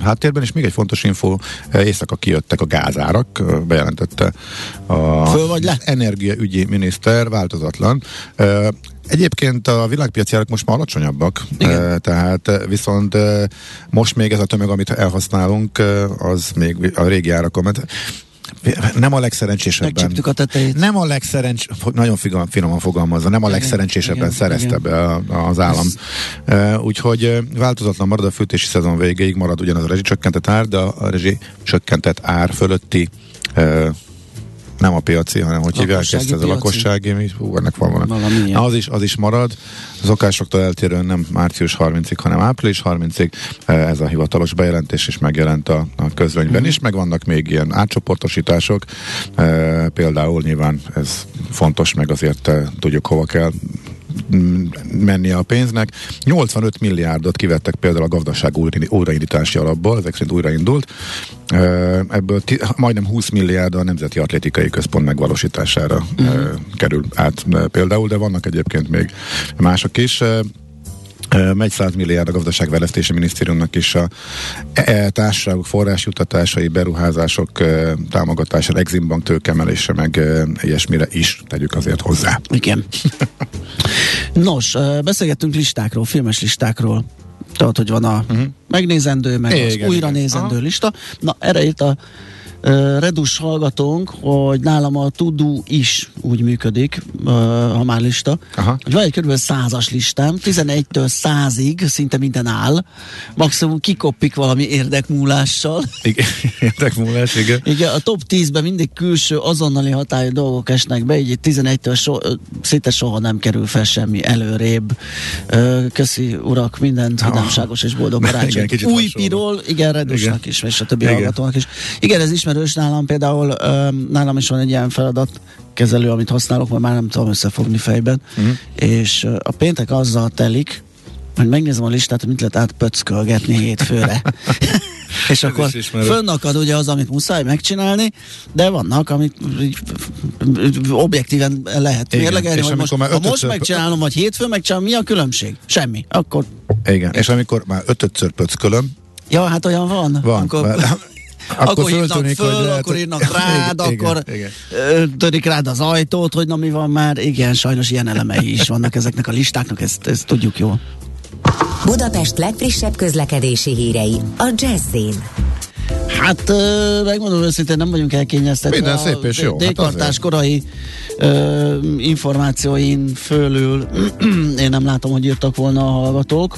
háttérben, és még egy fontos info, éjszaka kijöttek a gázárak, bejelentette a Föl vagy le? energiaügyi miniszter, változatlan. Egyébként a világpiaci árak most már alacsonyabbak, Igen. tehát viszont most még ez a tömeg, amit elhasználunk, az még a régi árakon, mert nem a legszerencsésebben. Megcsíptük a tetejét. Nem a legszerencs, nagyon finoman, finoman fogalmazza, nem a legszerencsésebben igen, szerezte igen. be az állam. Uh, úgyhogy változatlan marad a fűtési szezon végéig, marad ugyanaz a rezsicsökkentett ár, de a rezsicsökkentett ár fölötti nem a piaci, hanem hogy hívják ezt, ez a lakossági, mi, hú, ennek van valami. Na, az is, az is marad. Az okásoktól eltérően nem március 30-ig, hanem április 30-ig. Eh, Ez a hivatalos bejelentés is megjelent a, a közönyben is, meg vannak még ilyen átcsoportosítások. Eh, Például nyilván ez fontos, meg azért eh, tudjuk hova kell mennie a pénznek. 85 milliárdot kivettek például a gazdaság újra- újraindítási alapból, ezek szerint újraindult. Ebből majdnem 20 milliárd a Nemzeti Atlétikai Központ megvalósítására mm. kerül át például, de vannak egyébként még mások is. Megy 100 milliárd a gazdaságfejlesztési minisztériumnak is a e, e, társaságok forrásjutatásai, beruházások támogatására, Eximbank tőkemelése, meg ilyesmire is tegyük azért hozzá. Igen. Nos, beszélgettünk listákról, filmes listákról. Tudod, hogy van a uh-huh. megnézendő, meg Igen, az igen. újra nézendő Aha. lista. Na, erre itt a Redus hallgatónk, hogy nálam a Tudó is úgy működik, ha már lista, Aha. van egy kb. százas listám, 11-től 100-ig szinte minden áll, maximum kikoppik valami érdekmúlással. Igen, érdekmúlás, igen. Igen, a top 10-ben mindig külső azonnali hatályú dolgok esnek be, így itt 11-től so, szinte soha nem kerül fel semmi előrébb. Köszi urak, mindent vidámságos és boldog karácsonyt. Új piról, igen, Redusnak Igen. is, és a többi Igen. hallgatónak is. Igen, ez ismerős nálam például, nálam is van egy ilyen feladat, kezelő, amit használok, mert már nem tudom összefogni fejben, Mhm. és a péntek azzal telik, hogy megnézem a listát, hogy mit lehet átpöckölgetni hétfőre. és akkor fönnakad ugye az, amit muszáj megcsinálni, de vannak, amit így objektíven lehet Igen, mérlegelni, és hogy most, már ha most megcsinálom, vagy hétfőn megcsinálom, mi a különbség? Semmi. Akkor, Igen, és amikor már ötödször pöckölöm, ja, hát olyan van. van. Akkor, Akkor, akkor hívnak föl, hogy lehet, akkor írnak rád, Igen, akkor igen. törik rád az ajtót, hogy na mi van már. Igen, sajnos ilyen elemei is vannak ezeknek a listáknak, ezt, ezt tudjuk jól. Budapest legfrissebb közlekedési hírei a Jazzin. Hát megmondom őszintén, nem vagyunk elkényeztetve. Minden szép és jó, hát D-kartás azért. korai ö, információin fölül én nem látom, hogy írtak volna a hallgatók.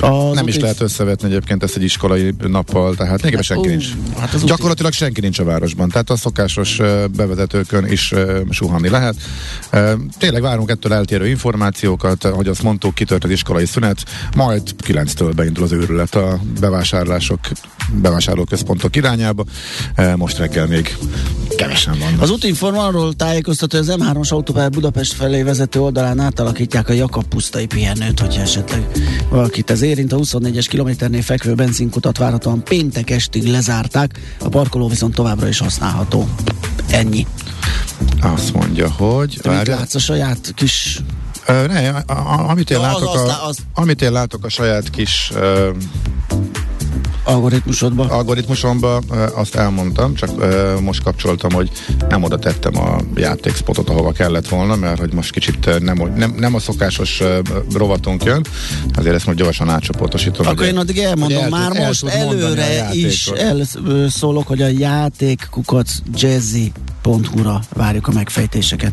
Az Nem is lehet összevetni egyébként ezt egy iskolai nappal, tehát még senki Ú, nincs. hát az Gyakorlatilag senki nincs a városban, tehát a szokásos bevezetőkön is suhanni lehet. Tényleg várunk ettől eltérő információkat, hogy azt mondtuk, kitört az iskolai szünet, majd 9-től beindul az őrület a bevásárlások, bevásárlóközpontok irányába. Most reggel még kevesen vannak. Az útinform arról tájékoztat, hogy az M3-as autópálya Budapest felé vezető oldalán átalakítják a Jakab pusztai pihenőt, hogyha esetleg valakit ez érint. A 24-es kilométernél fekvő benzinkutat várhatóan péntek estig lezárták, a parkoló viszont továbbra is használható. Ennyi. Azt mondja, hogy... Te mit látsz a saját kis Uh, ne, a, a, amit, én Ja, az- látok az- a, az- amit én látok a saját kis uh, Algoritmusodban. algoritmusomba, uh, azt elmondtam, csak uh, most kapcsoltam, hogy nem oda tettem a játékspotot, ahova kellett volna, mert hogy most kicsit uh, nem, nem, nem a szokásos rovatunk jön, azért ezt most gyorsan átcsoportosítom. Akkor én addig elmondom, el már el most előre is elszólok, hogy a játékkukac jazzy.hu-ra várjuk a megfejtéseket.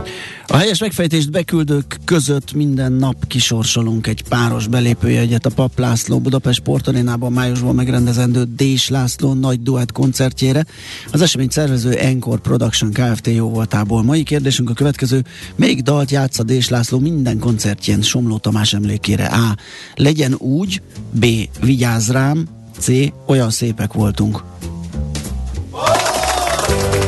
A helyes megfejtést beküldők között minden nap kisorsolunk egy páros belépőjegyet a Pap László Budapest Sportarénában májusban megrendezendő Dés László nagy duett koncertjére. Az esemény szervező Encore Production Kft. jó voltából. Mai kérdésünk a következő. Melyik dalt játsza Dés László minden koncertjén Somló Tamás emlékére? A. Legyen úgy. B. Vigyázz rám. C. Olyan szépek voltunk.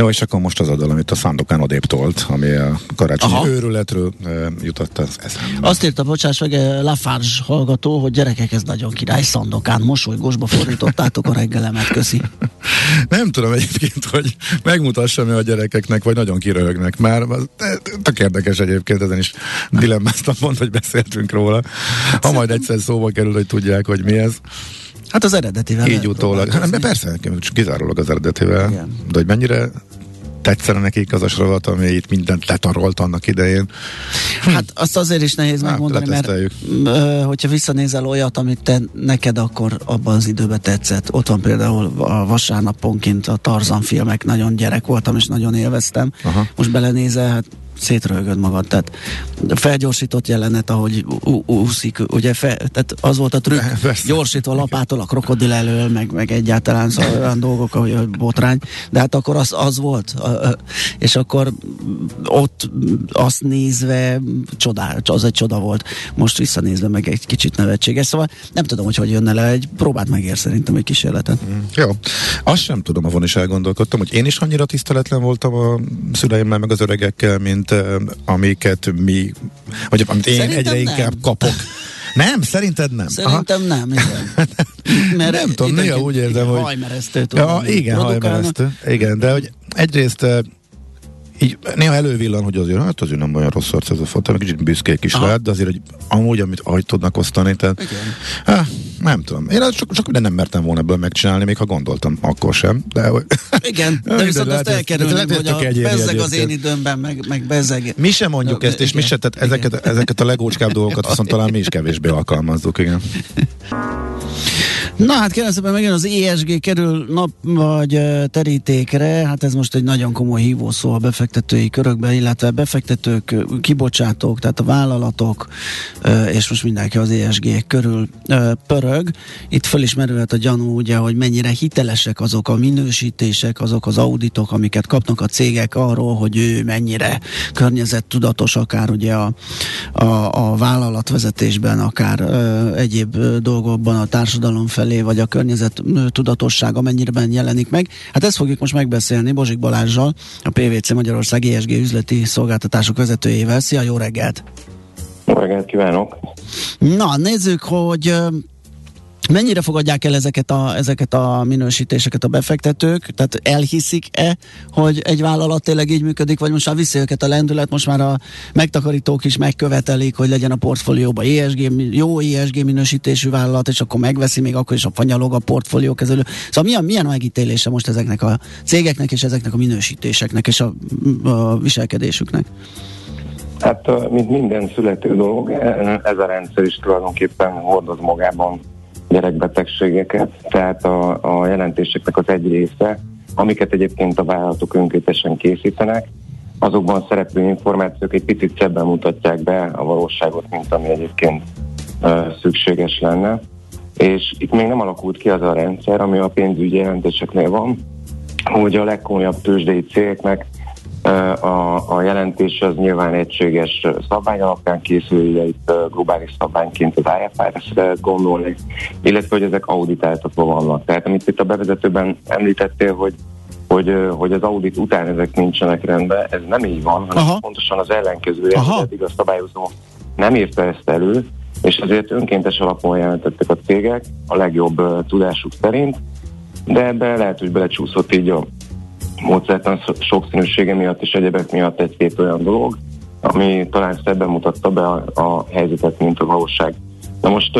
Jó, és akkor most az a dal, amit a Szándokán odébb tolt, ami a karácsonyi Aha. őrületről uh, jutott az eszembe. Azt írta, bocsáss meg, eh, Lafarge hallgató, hogy gyerekek, ez nagyon király, szandokán, mosolygósba fordítottátok a reggelemet, köszi. Nem tudom egyébként, hogy megmutassam-e a gyerekeknek, vagy nagyon kiröhögnek már. Tök érdekes egyébként, ezen is dilemmáztam pont, hogy beszéltünk róla. Ha majd egyszer szóba kerül, hogy tudják, hogy mi ez. Hát az eredetivel. Így utólag. Hát, persze, kizárólag az eredetivel. Igen. De hogy mennyire tetszene nekik az a sorozat, ami itt mindent letarolt annak idején. Hát azt azért is nehéz Hát, megmondani, mert ö, hogyha visszanézel olyat, amit te, neked akkor abban az időben tetszett. Ott van például a vasárnaponként a Tarzan filmek, nagyon gyerek voltam, és nagyon élveztem. Aha. Most belenézel, hát szétröhögöd magad. Tehát felgyorsított jelenet, ahogy úszik, ugye fe, tehát az volt a trükk, gyorsítva lapától a krokodil elől, meg, meg egyáltalán szóval olyan dolgok, ahogy a botrány, de hát akkor az, az volt, és akkor ott azt nézve csodál, az egy csoda volt. Most visszanézve meg egy kicsit nevetséges, szóval nem tudom, hogy hogy jönne le, egy próbát megér szerintem egy kísérletet. Jó. Azt sem tudom, avon is elgondolkodtam, hogy én is annyira tiszteletlen voltam a szüleimmel, meg az öregekkel, mint uh, amiket mi, vagy amit én Szerintem egyre nem. inkább kapok. Nem, szerinted nem? Szerintem nem, igen. Mert nem tudom, néha úgy érzem, hogy... Hajmeresztő Ja, igen, hajmeresztő. Igen, de hogy egyrészt így néha elővillan, hogy azért, hát azért nem olyan rossz arc ez a fotó, kicsit büszkék is Aha. lehet, de azért, hogy amúgy, amit ahogy tudnak osztani, tehát, hát, nem tudom. Én azt csak, csak minden nem mertem volna ebből megcsinálni, még ha gondoltam, akkor sem. De, hogy- Igen, de viszont lehet, azt ez- elkerülni, lehet, ez hogy a bezzeg az én időmben, meg, meg bezzeg. Mi sem mondjuk ezt, és mi igen. se, tehát ezeket, ezeket a legócskább dolgokat viszont talán mi is kevésbé alkalmazzuk, igen. Na hát kérem szépen megint az ESG kerül nap vagy terítékre, hát ez most egy nagyon komoly hívószó a befektetői körökben, illetve befektetők, kibocsátók, tehát a vállalatok, és most mindenki az ESG körül pörög. Itt föl is merülhet a gyanú, ugye, hogy mennyire hitelesek azok a minősítések, azok az auditok, amiket kapnak a cégek arról, hogy ő mennyire környezettudatos, akár ugye a, a, a vállalatvezetésben, akár egyéb dolgokban a társadalom felé, vagy a környezet tudatossága mennyiben jelenik meg. Hát ezt fogjuk most megbeszélni Bozsik Balázsjal, a PVC Magyarország ESG üzleti szolgáltatások vezetőjével. Szia, jó reggelt! Jó reggelt kívánok! Na, nézzük, hogy mennyire fogadják el ezeket a, ezeket a minősítéseket a befektetők, tehát elhiszik-e, hogy egy vállalat tényleg így működik, vagy most már viszi őket a lendület, most már a megtakarítók is megkövetelik, hogy legyen a portfólióban ESG, jó ESG minősítésű vállalat, és akkor megveszi, még akkor is a fanyalog a portfóliókezelő. Szóval milyen, milyen a megítélése most ezeknek a cégeknek, és ezeknek a minősítéseknek, és a, a viselkedésüknek? Hát mint minden születő dolog, e- ez a rendszer is tulajdonképpen hordoz magában gyerekbetegségeket, tehát a, a jelentéseknek az egy része, amiket egyébként a vállalatok önkéntesen készítenek, azokban szereplő információk egy picit szebben mutatják be a valóságot, mint ami egyébként ö, szükséges lenne. És itt még nem alakult ki az a rendszer, ami a pénzügyi jelentéseknél van, hogy a legkomolyabb tőzsdei cégeknek a, a jelentés az nyilván egységes szabály alapján készül, ugye itt globális szabványként az lehet gondolni, illetve hogy ezek auditáltatva vannak. Tehát amit itt a bevezetőben említettél, hogy hogy, hogy az audit után ezek nincsenek rendben. Ez nem így van, hanem Aha. pontosan az ellenkezője, hogy eddig a szabályozó nem írta ezt elő, és azért önkéntes alapon jelentettek a cégek a legjobb tudásuk szerint, de ebbe lehet, hogy belecsúszott így a módszertan sokszínűsége miatt és egyebek miatt egy-két olyan dolog, ami talán szebben mutatta be a, a helyzetet, mint a valóság. Na most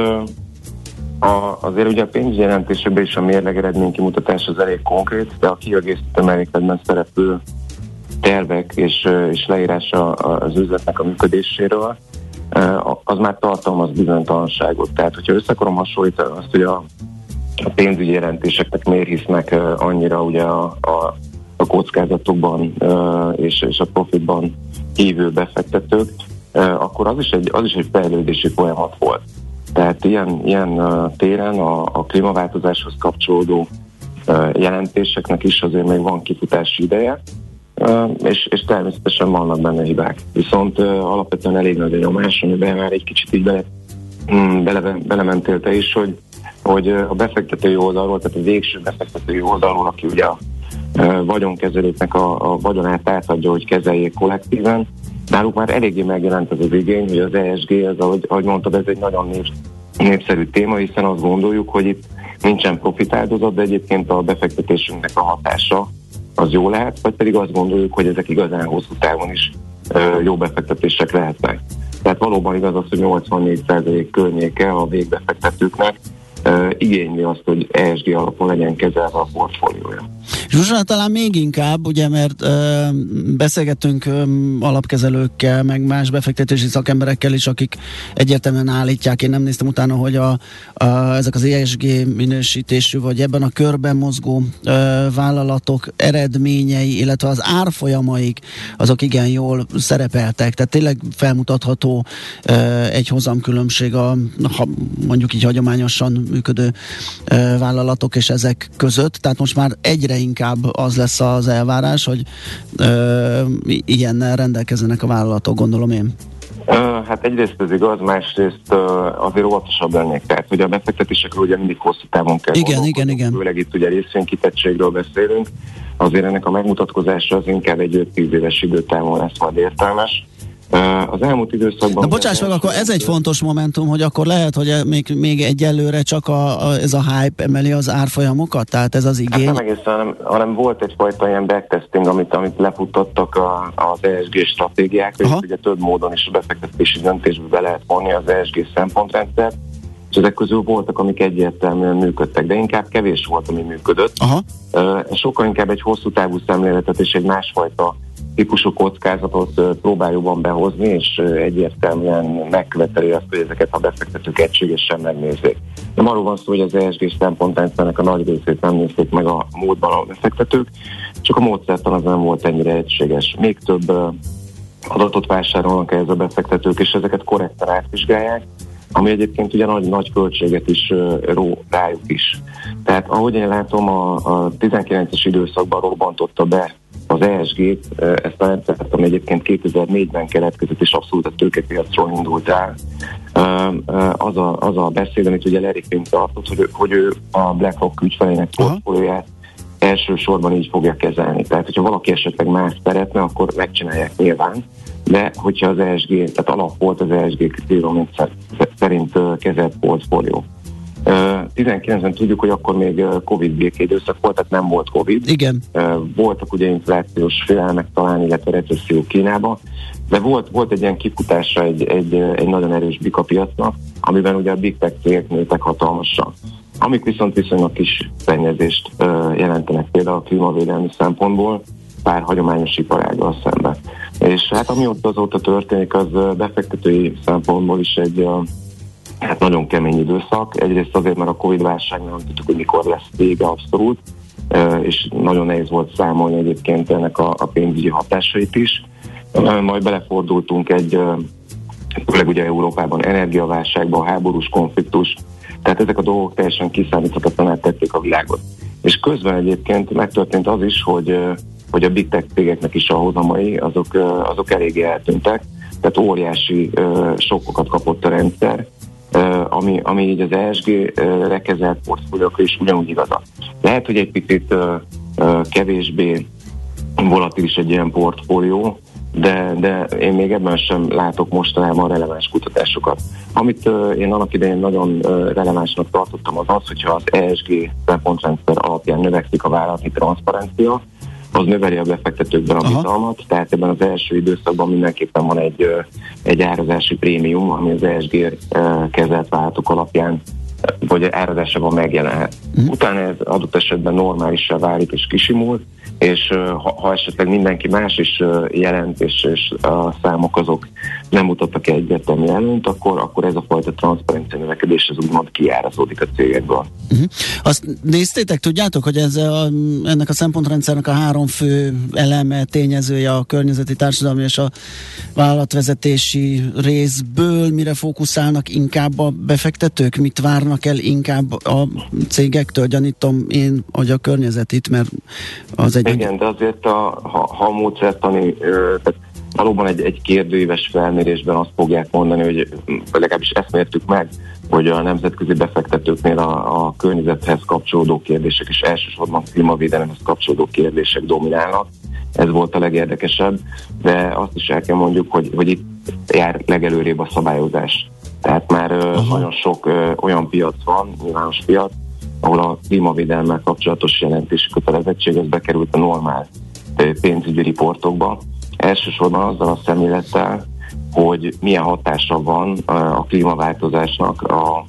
a, azért ugye a pénzügyi jelentésekben is a mérleg eredmény kimutatás az elég konkrét, de a kiegészítő mellékletben szereplő tervek és, és leírása az üzletnek a működéséről, az már tartalmaz bizonytalanságot. Tehát, hogyha össze akarom hasonlítani azt, hogy a, a pénzügyi jelentéseknek miért hisznek annyira ugye a, a kockázatokban és, és a profitban hívő befektetők, akkor az is egy, az is egy fejlődési folyamat volt. Tehát ilyen, ilyen téren a, a klímaváltozáshoz kapcsolódó jelentéseknek is azért még van kifutási ideje, és, és természetesen vannak benne hibák. Viszont alapvetően elég nagy a nyomás, amiben már egy kicsit így bele, mm, bele, belementél te is, hogy, hogy a befektetői oldalról, tehát a végső befektetői oldalról, aki ugye a vagyonkezelőknek a, a vagyonát átadja, hogy kezeljék kollektíven, náluk már eléggé megjelent ez az igény, hogy az ESG, ez, ahogy, ahogy mondtad, ez egy nagyon nép, népszerű téma, hiszen azt gondoljuk, hogy itt nincsen profitáldozat, de egyébként a befektetésünknek a hatása az jó lehet, vagy pedig azt gondoljuk, hogy ezek igazán hosszú távon is ö, jó befektetések lehetnek. Tehát valóban igaz az, hogy 84% környéke a végbefektetőknek igényli azt, hogy ESG alapon legyen kezelve a portfóliója. Már talán még inkább, ugye, mert ö, beszélgettünk ö, alapkezelőkkel, meg más befektetési szakemberekkel is, akik egyértelműen állítják, én nem néztem utána, hogy a, a, ezek az ESG minősítésű, vagy ebben a körben mozgó ö, vállalatok eredményei, illetve az árfolyamaik, azok igen jól szerepeltek, tehát tényleg felmutatható ö, egy hozamkülönbség a, ha mondjuk így hagyományosan működő ö, vállalatok és ezek között, tehát most már egyre inkább az lesz az elvárás, hogy ö, ilyennel rendelkezzenek a vállalatok, gondolom én. Hát egyrészt ez igaz, másrészt azért óvatosabb lennék. Tehát, hogy a befektetésekről ugye mindig hosszú távon kell Igen, igen, igen. Főleg itt ugye részvénykitettségről beszélünk. Azért ennek a megmutatkozása az inkább egy 5-10 éves időtávon lesz majd értelmes. Az elmúlt időszakban... Na bocsáss meg, akkor ez egy fontos momentum, hogy akkor lehet, hogy még, még egyelőre csak a, a, ez a hype emeli az árfolyamokat, tehát ez az Hát igény. nem egészen, hanem, hanem volt egyfajta ilyen backtesting, amit, amit lefutottak a, az ESG stratégiák, és ugye több módon is a befektetési döntésbe be lehet vonni az ESG szempontrendszert, és ezek közül voltak, amik egyértelműen működtek, de inkább kevés volt, ami működött. Aha, Sokkal inkább egy hosszú távú szemléletet és egy másfajta típusú kockázatot próbál jobban behozni, és egyértelműen megköveteli azt, hogy ezeket a befektetők egységesen megnézzék. Nem arról van szó, hogy az ESG szempontrendszernek a nagy részét nem nézték meg a módban a befektetők, csak a módszertan az nem volt ennyire egységes. Még több adatot vásárolnak ehhez a befektetők, és ezeket korrektan átvizsgálják, ami egyébként ugye nagy, nagy költséget is ró rájuk is. Tehát ahogy én látom, a, a 19-es időszakban robbantotta be az ESG-t, ezt a rendszert, ami egyébként 2004-ben keletkezett, és abszolút a tőkepiacról indult el. Az a, az a beszéd, amit ugye Larry Fink tartott, hogy, ő- hogy ő a BlackRock ügyfelének portfólióját elsősorban így fogja kezelni. Tehát, hogyha valaki esetleg más szeretne, akkor megcsinálják nyilván, de hogyha az ESG, tehát alap volt az ESG kritérium szerint kezelt portfólió. Ö, 19-ben tudjuk, hogy akkor még Covid békédőszak volt, tehát nem volt Covid. igen. Voltak ugye inflációs félelmek talán, illetve recesszió Kínába, de volt, volt egy ilyen kifutása egy, egy, egy nagyon erős bika piacnak, amiben ugye a big tech cégek nőttek hatalmasan. Amik viszont viszonylag kis szennyezést jelentenek például a klímavédelmi szempontból, pár hagyományos iparággal szemben. És hát amióta azóta történik, az befektetői szempontból is egy hát nagyon kemény időszak. Egyrészt azért, mert a Covid válság nem tudtuk, hogy mikor lesz vége abszolút, és nagyon nehéz volt számolni egyébként ennek a, a pénzügyi hatásait is. Majd belefordultunk egy, főleg ugye Európában energiaválságba, háborús konfliktus, tehát ezek a dolgok teljesen kiszámíthatatlaná tették a világot. És közben egyébként megtörtént az is, hogy, hogy a big tech cégeknek is a hozamai, azok, azok eléggé eltűntek, tehát óriási sokkokat kapott a rendszer, ami, ami így az ESG-re portfóliókra is ugyanúgy igaz. Lehet, hogy egy picit kevésbé volatilis egy ilyen portfólió, de, de én még ebben sem látok mostanában releváns kutatásokat. Amit uh, én annak idején nagyon uh, relevánsnak tartottam az az, hogyha az ESG szempontrendszer alapján növekszik a vállalati transzparencia, az növeli a befektetőkben a bizalmat, tehát ebben az első időszakban mindenképpen van egy, egy árazási prémium, ami az ESG kezelt vállalatok alapján vagy árazásában megjelenhet. Uh-huh. Utána ez adott esetben normálisra válik és kisimul, és ha, ha esetleg mindenki más is jelent, és, és a számok azok nem mutattak egyértelmű előnt, akkor, akkor ez a fajta transzparencia növekedés az úgymond kiárazódik a cégekből. Uh-huh. Azt néztétek, tudjátok, hogy ez a, ennek a szempontrendszernek a három fő eleme, tényezője a környezeti, társadalmi és a vállalatvezetési részből mire fókuszálnak inkább a befektetők, mit várnak el inkább a cégektől, gyanítom én, hogy a környezetit, mert az egy... Igen, de azért a, ha, ha a módszertani, tehát valóban egy, egy kérdőíves felmérésben azt fogják mondani, hogy legalábbis ezt mértük meg, hogy a nemzetközi befektetőknél a, a környezethez kapcsolódó kérdések és elsősorban klímavédelemhez kapcsolódó kérdések dominálnak. Ez volt a legérdekesebb, de azt is el kell mondjuk, hogy, hogy itt jár legelőrébb a szabályozás. Tehát már uh, nagyon sok uh, olyan piac van, nyilvános piac, ahol a klímavédelemmel kapcsolatos jelentési kötelezettség ez bekerült a normál pénzügyi riportokba. Elsősorban azzal a szemlélettel, hogy milyen hatása van a klímaváltozásnak a,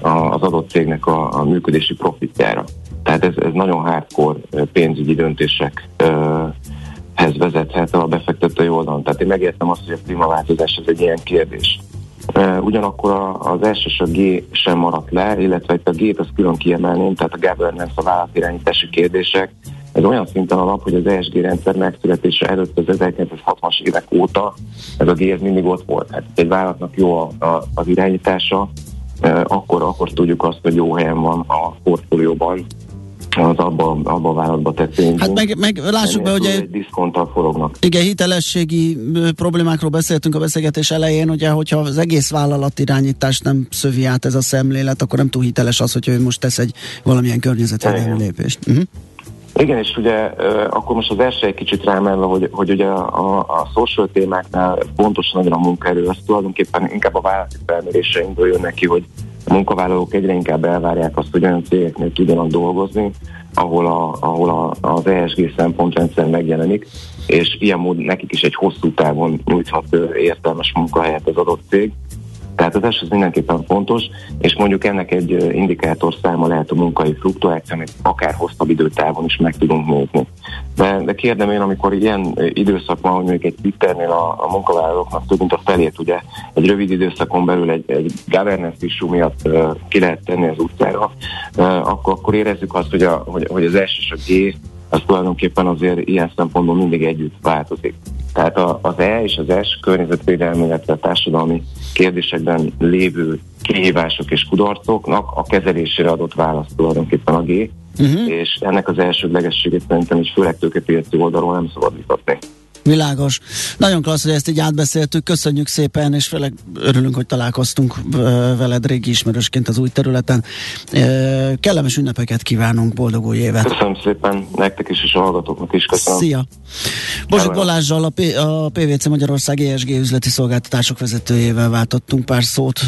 a, az adott cégnek a, a működési profitjára. Tehát ez, ez nagyon hardcore pénzügyi döntésekhez vezethet a befektetői oldalon. Tehát én megértem azt, hogy a klímaváltozás ez egy ilyen kérdés. Ugyanakkor az elsős a G sem maradt le, illetve a G-t azt külön kiemelném, tehát a governance, a vállalatirányítási kérdések, ez olyan szinten alap, hogy az ESG rendszer megszületése előtt az 1960-as évek óta ez a G ez mindig ott volt. Hát egy vállalatnak jó a, a, az irányítása, akkor, akkor tudjuk azt, hogy jó helyen van a portfólióban az abba, abba a vállalatba tett Hát meg, meg lássuk be, hogy egy diszkonttal forognak. Igen, hitelességi problémákról beszéltünk a beszélgetés elején, ugye, hogyha az egész vállalat irányítás nem szövi át ez a szemlélet, akkor nem túl hiteles az, hogy ő most tesz egy valamilyen környezetvédelmi lépést. Uh-huh. Igen, és ugye akkor most az első egy kicsit rámenve, hogy, hogy ugye a, a social témáknál fontos nagyon a munkaerő, az tulajdonképpen inkább a vállalati felméréseinkből jön neki, hogy a munkavállalók egyre inkább elvárják azt, hogy olyan cégeknél tudjanak dolgozni, ahol, a, ahol a, az ESG szempontrendszer megjelenik, és ilyen mód nekik is egy hosszú távon nyújthat értelmes munkahelyet az adott cég. Az az mindenképpen fontos, és mondjuk ennek egy indikátor száma lehet a munkai fluktuáció, amit akár hosszabb időtávon is meg tudunk nézni. De, de kérdem én, amikor ilyen időszak van, hogy mondjuk egy Twitternél a, a munkavállalóknak több mint a felét, ugye egy rövid időszakon belül egy, egy governance issue miatt uh, ki lehet tenni az utcára, uh, akkor, akkor érezzük azt, hogy, a, hogy, hogy az S és a G az tulajdonképpen azért ilyen szempontból mindig együtt változik. Tehát a, az E és az S környezetvédelmi, illetve társadalmi kérdésekben lévő kihívások és kudarcoknak a kezelésére adott válasz tulajdonképpen a G, uh-huh. és ennek az elsődlegességét szerintem is főleg tőkepiaci oldalról nem szabad vitatni. Világos. Nagyon klassz, hogy ezt így átbeszéltük. Köszönjük szépen, és főleg örülünk, hogy találkoztunk veled régi ismerősként az új területen. Kellemes ünnepeket kívánunk, boldog új évet! Köszönöm szépen, nektek is, és a hallgatóknak is köszönöm. Szia! Bozsik Balázsjal, a, P- a PVC Magyarország ESG üzleti szolgáltatások vezetőjével váltottunk pár szót.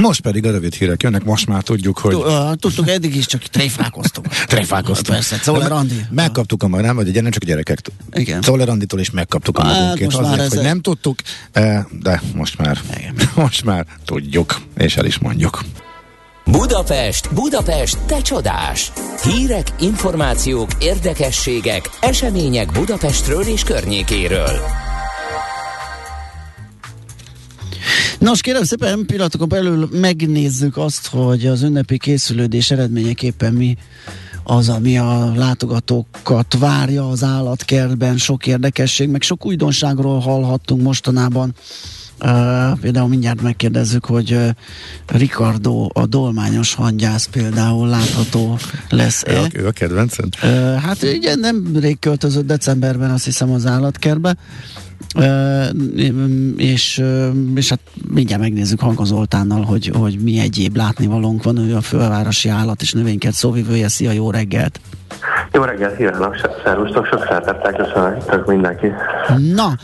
Most pedig a rövid hírek jönnek, most már tudjuk, hogy... Tudtuk, eddig is csak tréfálkoztunk. tréfálkoztunk. Persze, Czoller Andi. Megkaptuk a nem, vagy nem csak a gyerekek. Igen. Czoller Anditól is megkaptuk a hát, magunkét. Most Azért, hogy nem tudtuk, de most már, Igen. most már tudjuk, és el is mondjuk. Budapest, Budapest, te csodás! Hírek, információk, érdekességek, események Budapestről és környékéről. Nos, kérem szépen, pillanatokon belül megnézzük azt, hogy az ünnepi készülődés eredményeképpen mi az, ami a látogatókat várja az állatkertben, sok érdekesség, meg sok újdonságról hallhattunk mostanában. Uh, például mindjárt megkérdezzük, hogy uh, Ricardo, a dolmányos hangyász például látható lesz-e. Ő, ő a kedvenced? Uh, hát igen, nem rég költözött decemberben azt hiszem az állatkertbe, és, és hát mindjárt megnézzük Hanka Zoltánnal, hogy, hogy mi egyéb látnivalónk van. Ő a fővárosi állat és növénykert szóvivője. Szia, jó reggelt! Jó reggelt kívánok, szervusztok, sok szeretettel köszönök mindenki. Na,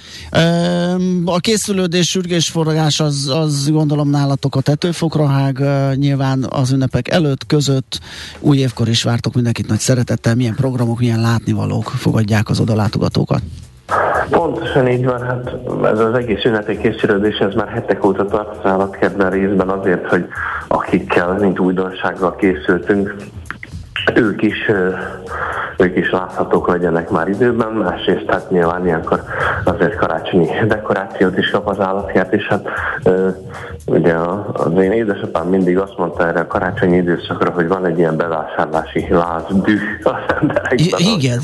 a készülődés, sürgésforrás az, az gondolom nálatok a tetőfokra hág, nyilván az ünnepek előtt, között, új évkor is vártok mindenkit nagy szeretettel, milyen programok, milyen látnivalók fogadják az odalátogatókat. Pontosan így van, hát ez az egész ünnepi készülődés, ez már hetek óta tart az állatkertben részben azért, hogy akikkel, mint újdonsággal készültünk, ők is ők is láthatók legyenek már időben, másrészt hát nyilván ilyenkor azért karácsonyi dekorációt is kap az állatkert, és hát ugye az én édesapám mindig azt mondta erre a karácsonyi időszakra, hogy van egy ilyen bevásárlási láz, düh az emberekben. I- igen.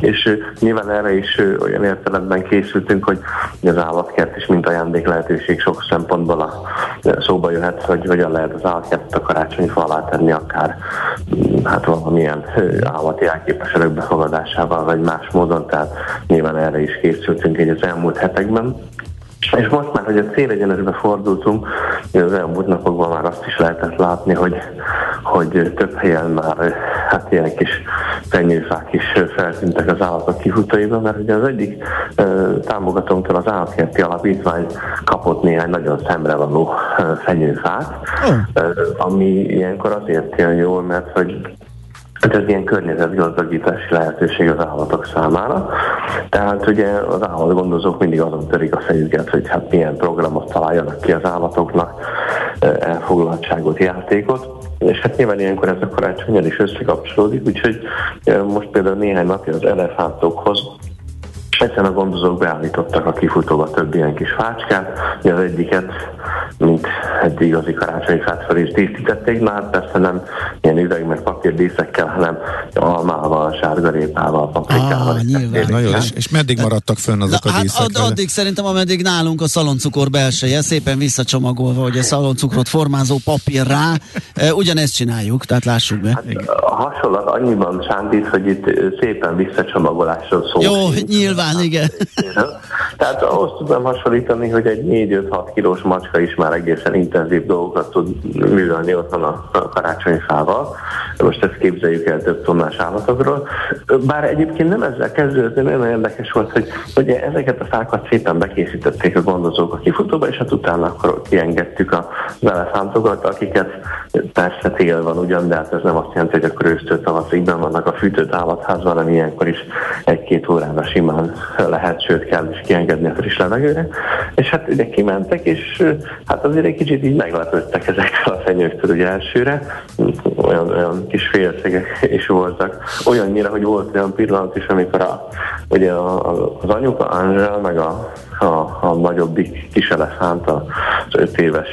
És nyilván erre is olyan értelemben készültünk, hogy az állatkert is mint ajándék lehetőség sok szempontból a, szóba jöhet, hogy hogyan lehet az állatkertet a karácsonyi fa alá tenni akár hát valamilyen állati elképes örökbefogadásával, vagy más módon, tehát nyilván erre is készültünk egy az elmúlt hetekben. És most már, hogy a célegyenesbe fordultunk, az elmúlt napokban már azt is lehetett látni, hogy, hogy több helyen már hát ilyen kis fenyőfák is feltűntek az állatok kifutóiba, mert ugye az egyik támogatónktól az állatkerti alapítvány kapott néhány nagyon szemrevaló fenyőfát, oh. ami ilyenkor azért jön jól, mert hogy Hát ez ilyen környezetgazdagítási lehetőség az állatok számára. Tehát ugye az állatgondozók mindig azon törik a fejüket, hogy hát milyen programot találjanak ki az állatoknak, elfoglaltságot, játékot. És hát nyilván ilyenkor ez a karácsonyal is összekapcsolódik, úgyhogy most például néhány napja az elefántokhoz Egyszerűen a gondozók beállítottak a kifutóba több ilyen kis fácskát, az egyiket, mint egy igazi karácsonyi fát fel is díszítették, már persze nem ilyen üveg, meg papírdíszekkel, hanem almával, sárgarépával, paprikával. Ah, nyilván. Na jó, és, és meddig maradtak fönn azok Na, a díszek? Hát ad, addig szerintem, ameddig nálunk a szaloncukor belseje szépen visszacsomagolva, hogy a szaloncukrot formázó papír rá, ugyanezt csináljuk, tehát lássuk be. Hát, a hasonlat annyiban sándít, hogy itt szépen visszacsomagolásról szó. Jó, nyilván talán, igen. Tehát ahhoz tudom hasonlítani, hogy egy 4-5-6 kilós macska is már egészen intenzív dolgokat tud művelni otthon a karácsonyfával. Most ezt képzeljük el több tonnás állatokról. Bár egyébként nem ezzel kezdődött, de nagyon érdekes volt, hogy ugye ezeket a fákat szépen bekészítették a gondozók a kifutóba, és hát utána akkor kiengedtük az elefántokat, akiket persze tél van ugyan, de hát ez nem azt jelenti, hogy akkor ősztől tavaszig vannak a fűtött állatházban, hanem ilyenkor is egy-két órára simán lehet, sőt kell is kiengedni a friss levegőre. És hát ugye kimentek, és hát azért egy kicsit így meglepődtek ezekkel a fenyőktől ugye elsőre. Olyan, olyan kis félszegek is voltak. Olyannyira, hogy volt olyan pillanat is, amikor a, ugye a, az anyuka Angel, meg a, a, a nagyobbik kis elefánt, az öt éves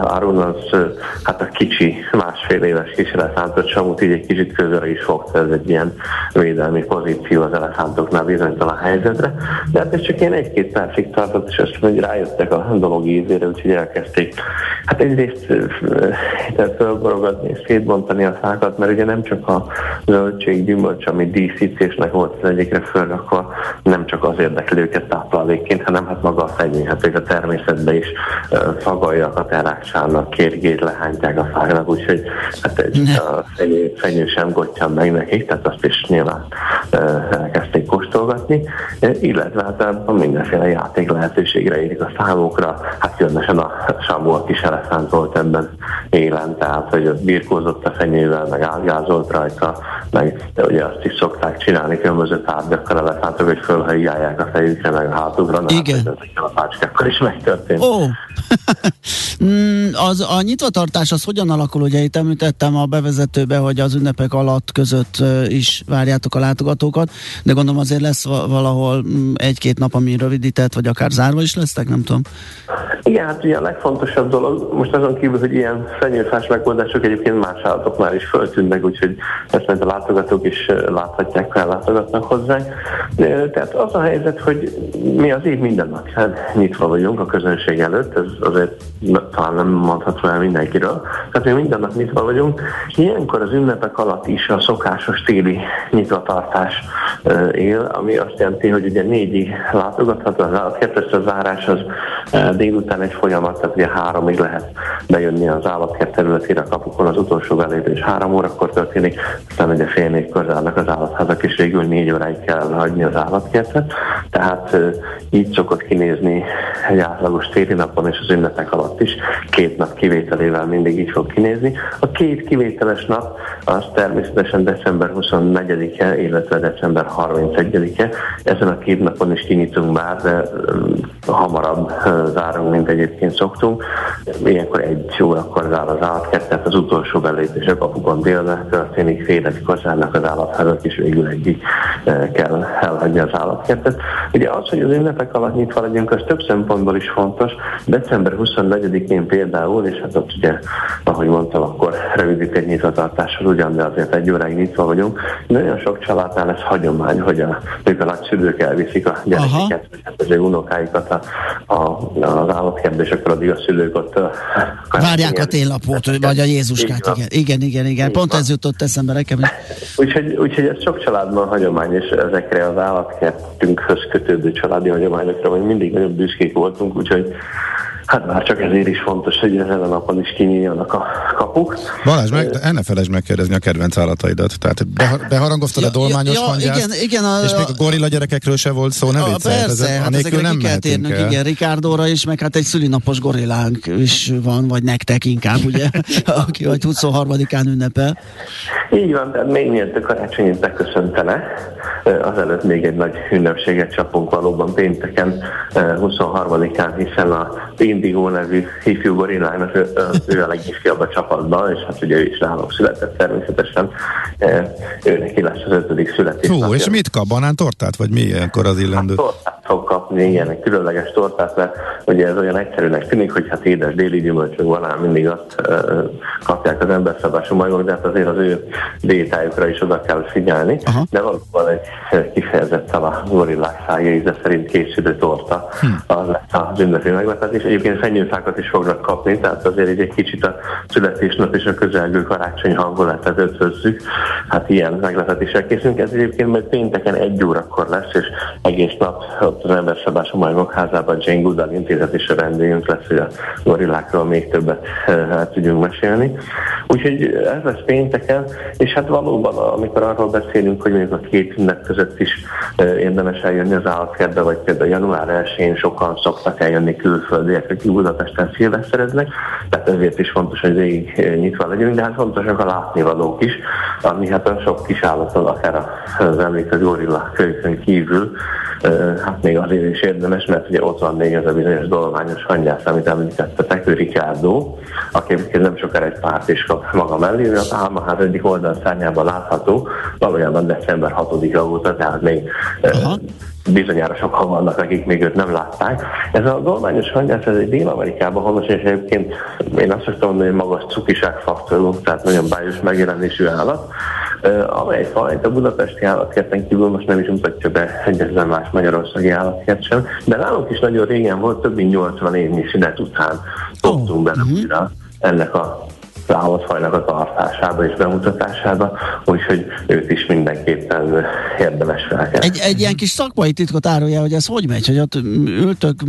Árun, az hát a kicsi, másfél éves kis elefántot Samut így egy kicsit közelre is fogta, ez egy ilyen védelmi pozíció az elefántoknál bizonytalan helyzetre, de hát ez csak ilyen egy-két percig tartott, és azt mondja, hogy rájöttek a dolog ízére, úgyhogy elkezdték hát egyrészt fölborogatni és szétbontani a fákat, mert ugye nem csak a zöldség, gyümölcs, ami díszítésnek volt az egyikre fölrakva, nem csak az érdekli őket táplálékként, hanem hát maga a fenyő, hát ők a természetben is a teráksának, kérgét lehántják a fáknak, úgyhogy hát egy a fenyő, fenyő sem gotyan meg nekik, tehát azt is nyilván elkezdték kóstolgatni, illetve hát mindenféle játék lehetőségre érik a számukra, hát különösen a Samu a kis elefánt volt ebben élen, tehát hogy birkózott a fenyővel, meg ágázolt rajta, meg ugye azt is szokták csinálni különböző tárgyakkal elefántok, hogy fölhajjálják a fejükre, meg a hátukra, Igen. A pácskákkal is megtörtént. Ó, oh. az, a nyitvatartás az hogyan alakul? Ugye itt említettem a bevezetőbe, hogy az ünnepek alatt között is várjátok a látogatókat, de gondolom azért lesz valahol egy-két nap, ami rövidített, vagy akár zárva is lesztek, nem tudom. Igen, hát ugye a legfontosabb dolog, most azon kívül, hogy ilyen fenyőfás megoldások egyébként más állatoknál is föltűnnek, úgyhogy ezt majd a látogatók is láthatják, ha látogatnak hozzánk. Tehát az a helyzet, hogy mi az év minden nap hát nyitva vagyunk a közönség előtt, ez azért talán nem mondható el mindenkiről. Tehát mi minden nap nyitva vagyunk. Ilyenkor az ünnepek alatt is a szokásos téli nyitvatartás él, ami azt jelenti, hogy ugye négyig állatkert, a zárás az délután egy folyamat, tehát ugye háromig lehet bejönni az állatkert területére a kapukon, az utolsó belépés három órakor történik, aztán ugye fél négykor zárnak az állatházak, és végül négy óráig kell hagyni az állatkertet. Tehát így szokott kinézni egy átlagos téli napon és az ünnepek alatt is, két nap kivételével mindig így fog kinézni. A két kivételes nap az természetesen december 24-e, illetve december 31-e. Ezen a két napon is kinyitunk már, de hamarabb zárunk, mint egyébként szoktunk. Ilyenkor egy órakor zár az állatkert, tehát az utolsó belépés a kapukon délbe történik, fél egykor zárnak az állatházak, és végül egyik kell elhagyni az állatkertet. Ugye az, hogy az ünnepek alatt nyitva legyünk, az több szempontból is fontos. December 24-én például, és hát ott ugye, ahogy mondtam, akkor rövidít egy nyitvatartással ugyan, de azért egy óráig nyitva vagyunk. Nagyon sok családnál ez hagyomány, hogy a, a nagyszülők elviszik a gyerekeket, hát az unokáikat a, a, az állatkertbe, és akkor addig a szülők ott Várják a télnapot, vagy a Jézuskát, igen. Igen, igen, igen. Pont ez jutott eszembe nekem. Úgyhogy, úgyhogy ez sok családban hagyomány, és ezekre az állatkertünkhöz kötődő családi hagyományokra, hogy mindig nagyon büszkék voltunk, úgyhogy Hát már csak ezért is fontos, hogy ezen a napon is kinyíljanak a kapuk. Balázs, meg, el ne felejtsd megkérdezni a kedvenc állataidat. Tehát beharangoztad ja, a dolmányos ja, hangyát, igen, igen, a, és még a gorilla gyerekekről se volt szó, ne a, viccelj. Persze, ezen, hát ezekre nem ki kell térnünk, el. igen, Rikárdóra is, meg hát egy szülinapos gorillánk is van, vagy nektek inkább, ugye, aki vagy 23-án ünnepel. Így van, de még miért a karácsonyit beköszöntene, azelőtt még egy nagy ünnepséget csapunk valóban pénteken, 23-án, hiszen a Indigo nevű ifjú gorillának, ő, ő a legifjabb a csapatban, és hát ugye ő is nálunk született természetesen. Ő neki lesz az ötödik születés. Hú, és mit kap? Banán tortát, vagy mi ilyenkor az illendő? Hát, tortát fog kapni, igen, egy különleges tortát, mert ugye ez olyan egyszerűnek tűnik, hogy hát édes déli gyümölcsök van, mindig azt kapják az emberszabású majmok, de hát azért az ő diétájukra is oda kell figyelni. Aha. De valóban egy kifejezetten a gorillák szája íze szerint készülő torta, hm. az lesz az ünnepi meglepetés. Egyébként fenyőfákat is fognak kapni, tehát azért egy, egy kicsit a születésnap és a közelgő karácsony hangulatát ötvözzük. Hát ilyen meglepetések készülünk. Ez egyébként majd pénteken egy órakor lesz, és egész nap ott az emberszabású majmok házában Jane Goodall intézet is a vendégünk lesz, hogy a gorillákról még többet hát tudjunk mesélni. Úgyhogy ez lesz pénteken, és hát valóban, amikor arról beszélünk, hogy még a két ünnep között is érdemes eljönni az állatkertbe, vagy például január 1-én sokan szoktak eljönni külföldiek, akik Budapesten szilvesztereznek, tehát ezért is fontos, hogy végig nyitva legyünk, de hát fontosak a látnivalók is, ami hát a sok kis állaton, akár az említett gorilla kölykön kívül, hát még azért is érdemes, mert ugye ott van még ez a bizonyos dolományos hangyász, amit említettetek, ő Ricardo, aki nem sokára egy párt is kap maga mellé, az álmaház egyik oldalszárnyában látható, valójában december 6-a óta, tehát még Aha bizonyára sokan vannak, akik még őt nem látták. Ez a dolmányos hangyász, ez egy Dél-Amerikában honos, és egyébként én azt szoktam mondani, hogy magas cukiságfaktorú, tehát nagyon bájos megjelenésű állat, amely fajta budapesti állatkerten kívül most nem is mutatja be egyetlen más magyarországi állatkert sem, de nálunk is nagyon régen volt, több mint 80 évnyi szünet után dobtunk oh, bele uh-huh. újra ennek a állatfajnak a tartásába és bemutatásába, úgyhogy őt is mindenképpen érdemes felkelni. Egy, egy ilyen kis szakmai titkot árulja, hogy ez hogy megy, hogy ott ültök,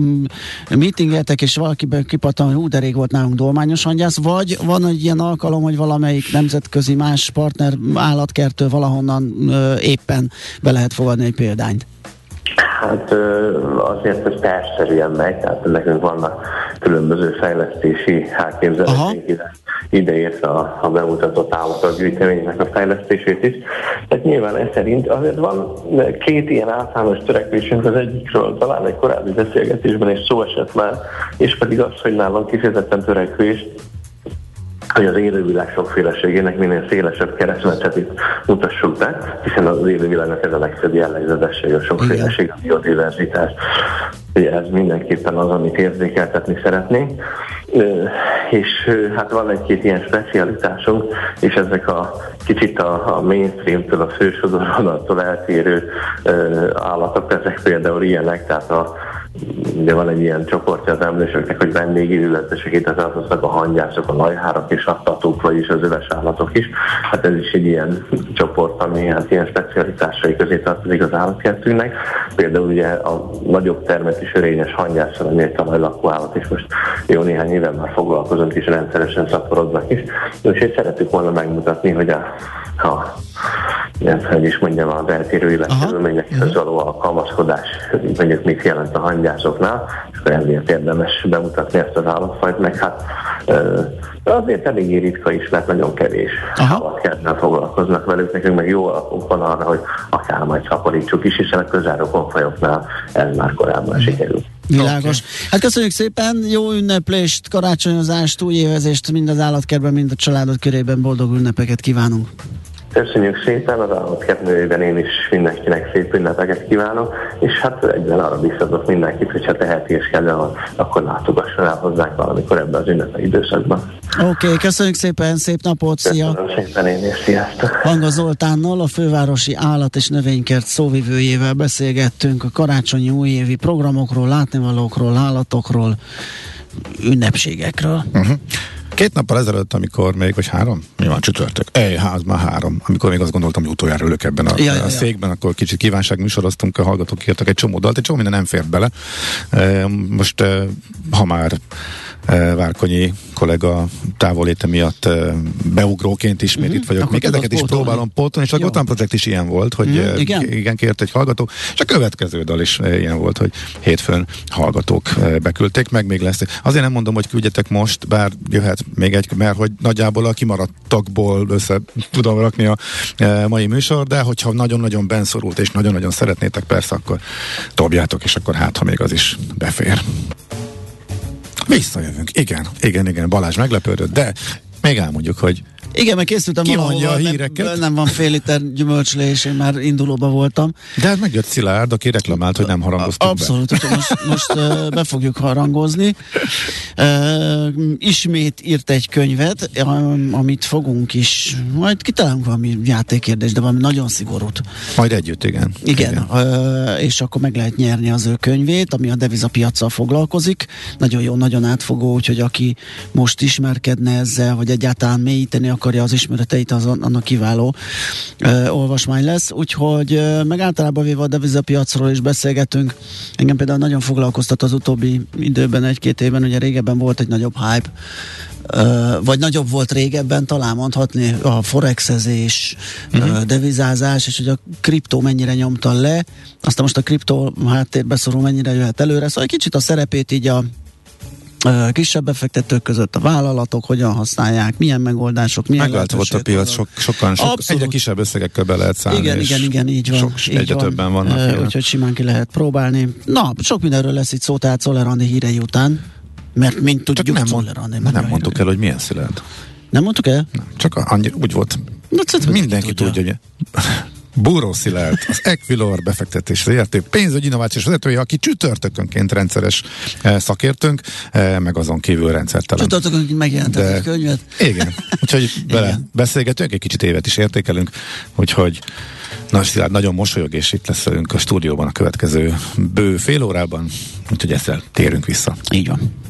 meetingeltek, és valaki kipattan, hogy hú, de rég volt nálunk dolmányos hangyász, vagy van egy ilyen alkalom, hogy valamelyik nemzetközi más partner állatkertől valahonnan ö, éppen be lehet fogadni egy példányt? Hát azért ez tervszerűen megy, tehát nekünk vannak különböző fejlesztési elképzeléseink, ideértve a, a bemutatott állatok gyűjteménynek a fejlesztését is. Tehát nyilván ez szerint azért van két ilyen általános törekvésünk, az egyikről talán egy korábbi beszélgetésben is szó esett már, és pedig az, hogy nálam kifejezetten törekvés hogy az élővilág sokféleségének minél szélesebb keresztmetszetét mutassuk be, hiszen az élővilágnak ez a legfőbb jellegzetesség, a sokféleség, a biodiverzitás. Ugye ez mindenképpen az, amit érzékeltetni szeretnénk. És hát van egy-két ilyen specialitásunk, és ezek a kicsit a, a mainstream-től, a fősodoronattól eltérő állatok, ezek például ilyenek, tehát a ugye van egy ilyen csoportja az emlősöknek, hogy vendégi ülletesek, ide tartoznak a hangyászok, a lajhárak és a tatók, vagyis az öves állatok is. Hát ez is egy ilyen csoport, ami hát ilyen specialitásai közé tartozik az állatkertünknek. Például ugye a nagyobb termetű sörényes hangyászal, ami egy talajlakó állat, és most jó néhány éve már foglalkozunk, és rendszeresen szaporodnak is. Úgyhogy szeretük volna megmutatni, hogy a, a hogy is mondjam, az eltérő életkörülményekhez való alkalmazkodás, mondjuk mit jelent a hangyászoknál, és akkor ezért érdemes bemutatni ezt az állatfajt, meg hát azért eléggé ritka is, mert nagyon kevés állatkertnel foglalkoznak velük, nekünk meg jó alapunk van arra, hogy akár majd szaporítsuk is, hiszen a közelrokon fajoknál ez már korábban sikerült. Világos. Okay. Hát köszönjük szépen, jó ünneplést, karácsonyozást, újévezést mind az állatkertben, mind a családod körében boldog ünnepeket kívánunk. Köszönjük szépen, az állatkertnőjében én is mindenkinek szép ünnepeket kívánok, és hát egyben arra biztatok mindenkit, hogyha teheti és kedve akkor látogasson el hozzánk valamikor ebben az ünnepe időszakban. Oké, okay, köszönjük szépen, szép napot, szia! Köszönöm szépen én is, sziasztok! Hanga Zoltánnal, a fővárosi állat és növénykert szóvivőjével beszélgettünk a karácsonyi újévi programokról, látnivalókról, állatokról, ünnepségekről. Uh-huh. Két nappal ezelőtt, amikor még, vagy három? Mi van, csütörtök? Ej, ház már három. Amikor még azt gondoltam, hogy utoljára ülök ebben a, ja, ja, a székben, akkor kicsit kívánság műsoroztunk, a hallgatók írtak egy csomó dalt, egy csomó minden nem fért bele. Most, ha már Várkonyi kollega távoléte miatt beugróként ismét uh-huh. itt vagyok. Akkor Még ezeket is pótolni. próbálom pótolni, és a Gotham Project is ilyen volt, hogy uh-huh. igen? igen, kért egy hallgató, és a következő dal is ilyen volt, hogy hétfőn hallgatók beküldték, meg még lesz. Azért nem mondom, hogy küldjetek most, bár jöhet még egy, mert hogy nagyjából a kimaradtakból össze tudom rakni a mai műsor, de hogyha nagyon-nagyon benszorult, és nagyon-nagyon szeretnétek, persze, akkor dobjátok, és akkor hát, ha még az is befér. Visszajövünk. Igen, igen, igen, Balázs meglepődött, de még elmondjuk, hogy igen, meg készültem Ki mondja a híreket? Nem, nem van fél liter gyümölcslé, és én már indulóba voltam. De hát megjött Szilárd, aki reklamált, hogy nem harangoztunk Abszolút, be. most, most uh, be fogjuk harangozni. Ismét írt egy könyvet, amit fogunk is, majd kitalálunk valami játékkérdés, de valami nagyon szigorút. Majd együtt, igen. Igen, igen. És akkor meg lehet nyerni az ő könyvét, ami a devizapiacsal foglalkozik. Nagyon jó, nagyon átfogó, úgyhogy aki most ismerkedne ezzel, vagy egyáltalán mélyíteni akar akarja az ismereteit, az annak kiváló ö, olvasmány lesz. Úgyhogy ö, meg általában véve a devizapiacról is beszélgetünk. Engem például nagyon foglalkoztat az utóbbi időben, egy-két évben, ugye régebben volt egy nagyobb hype, vagy nagyobb volt régebben, talán mondhatni a forexezés, uh-huh. uh, devizázás, és hogy a kriptó mennyire nyomta le, aztán most a kriptó háttérbe szorul mennyire jöhet előre, szóval egy kicsit a szerepét így a kisebb befektetők között a vállalatok hogyan használják, milyen megoldások, milyen Megváltozott a piac, sok, sokan, sok, egyre kisebb összegekkel be lehet szállni. Igen, igen, igen, így van. Sok, így egyre van. többen vannak. Úgyhogy simán ki lehet próbálni. Na, sok mindenről lesz itt szó, tehát Szolerandi hírei után, mert mint tudjuk, csak nem, mond, nem mondtuk el, hogy milyen szilárd. Nem mondtuk el? Nem, csak annyira úgy volt. Na, Mindenki tudja, tudja hogy Búró Szilárd, az Equilor befektetés ZRT pénzügyi innovációs vezetője, aki csütörtökönként rendszeres eh, szakértőnk, eh, meg azon kívül rendszertelen. Csütörtökönként megjelent egy könyvet. Igen, úgyhogy bele igen. beszélgetünk, egy kicsit évet is értékelünk, úgyhogy Nagy Szilárd nagyon mosolyog, és itt lesz velünk a stúdióban a következő bő fél órában, úgyhogy ezzel térünk vissza. Így van.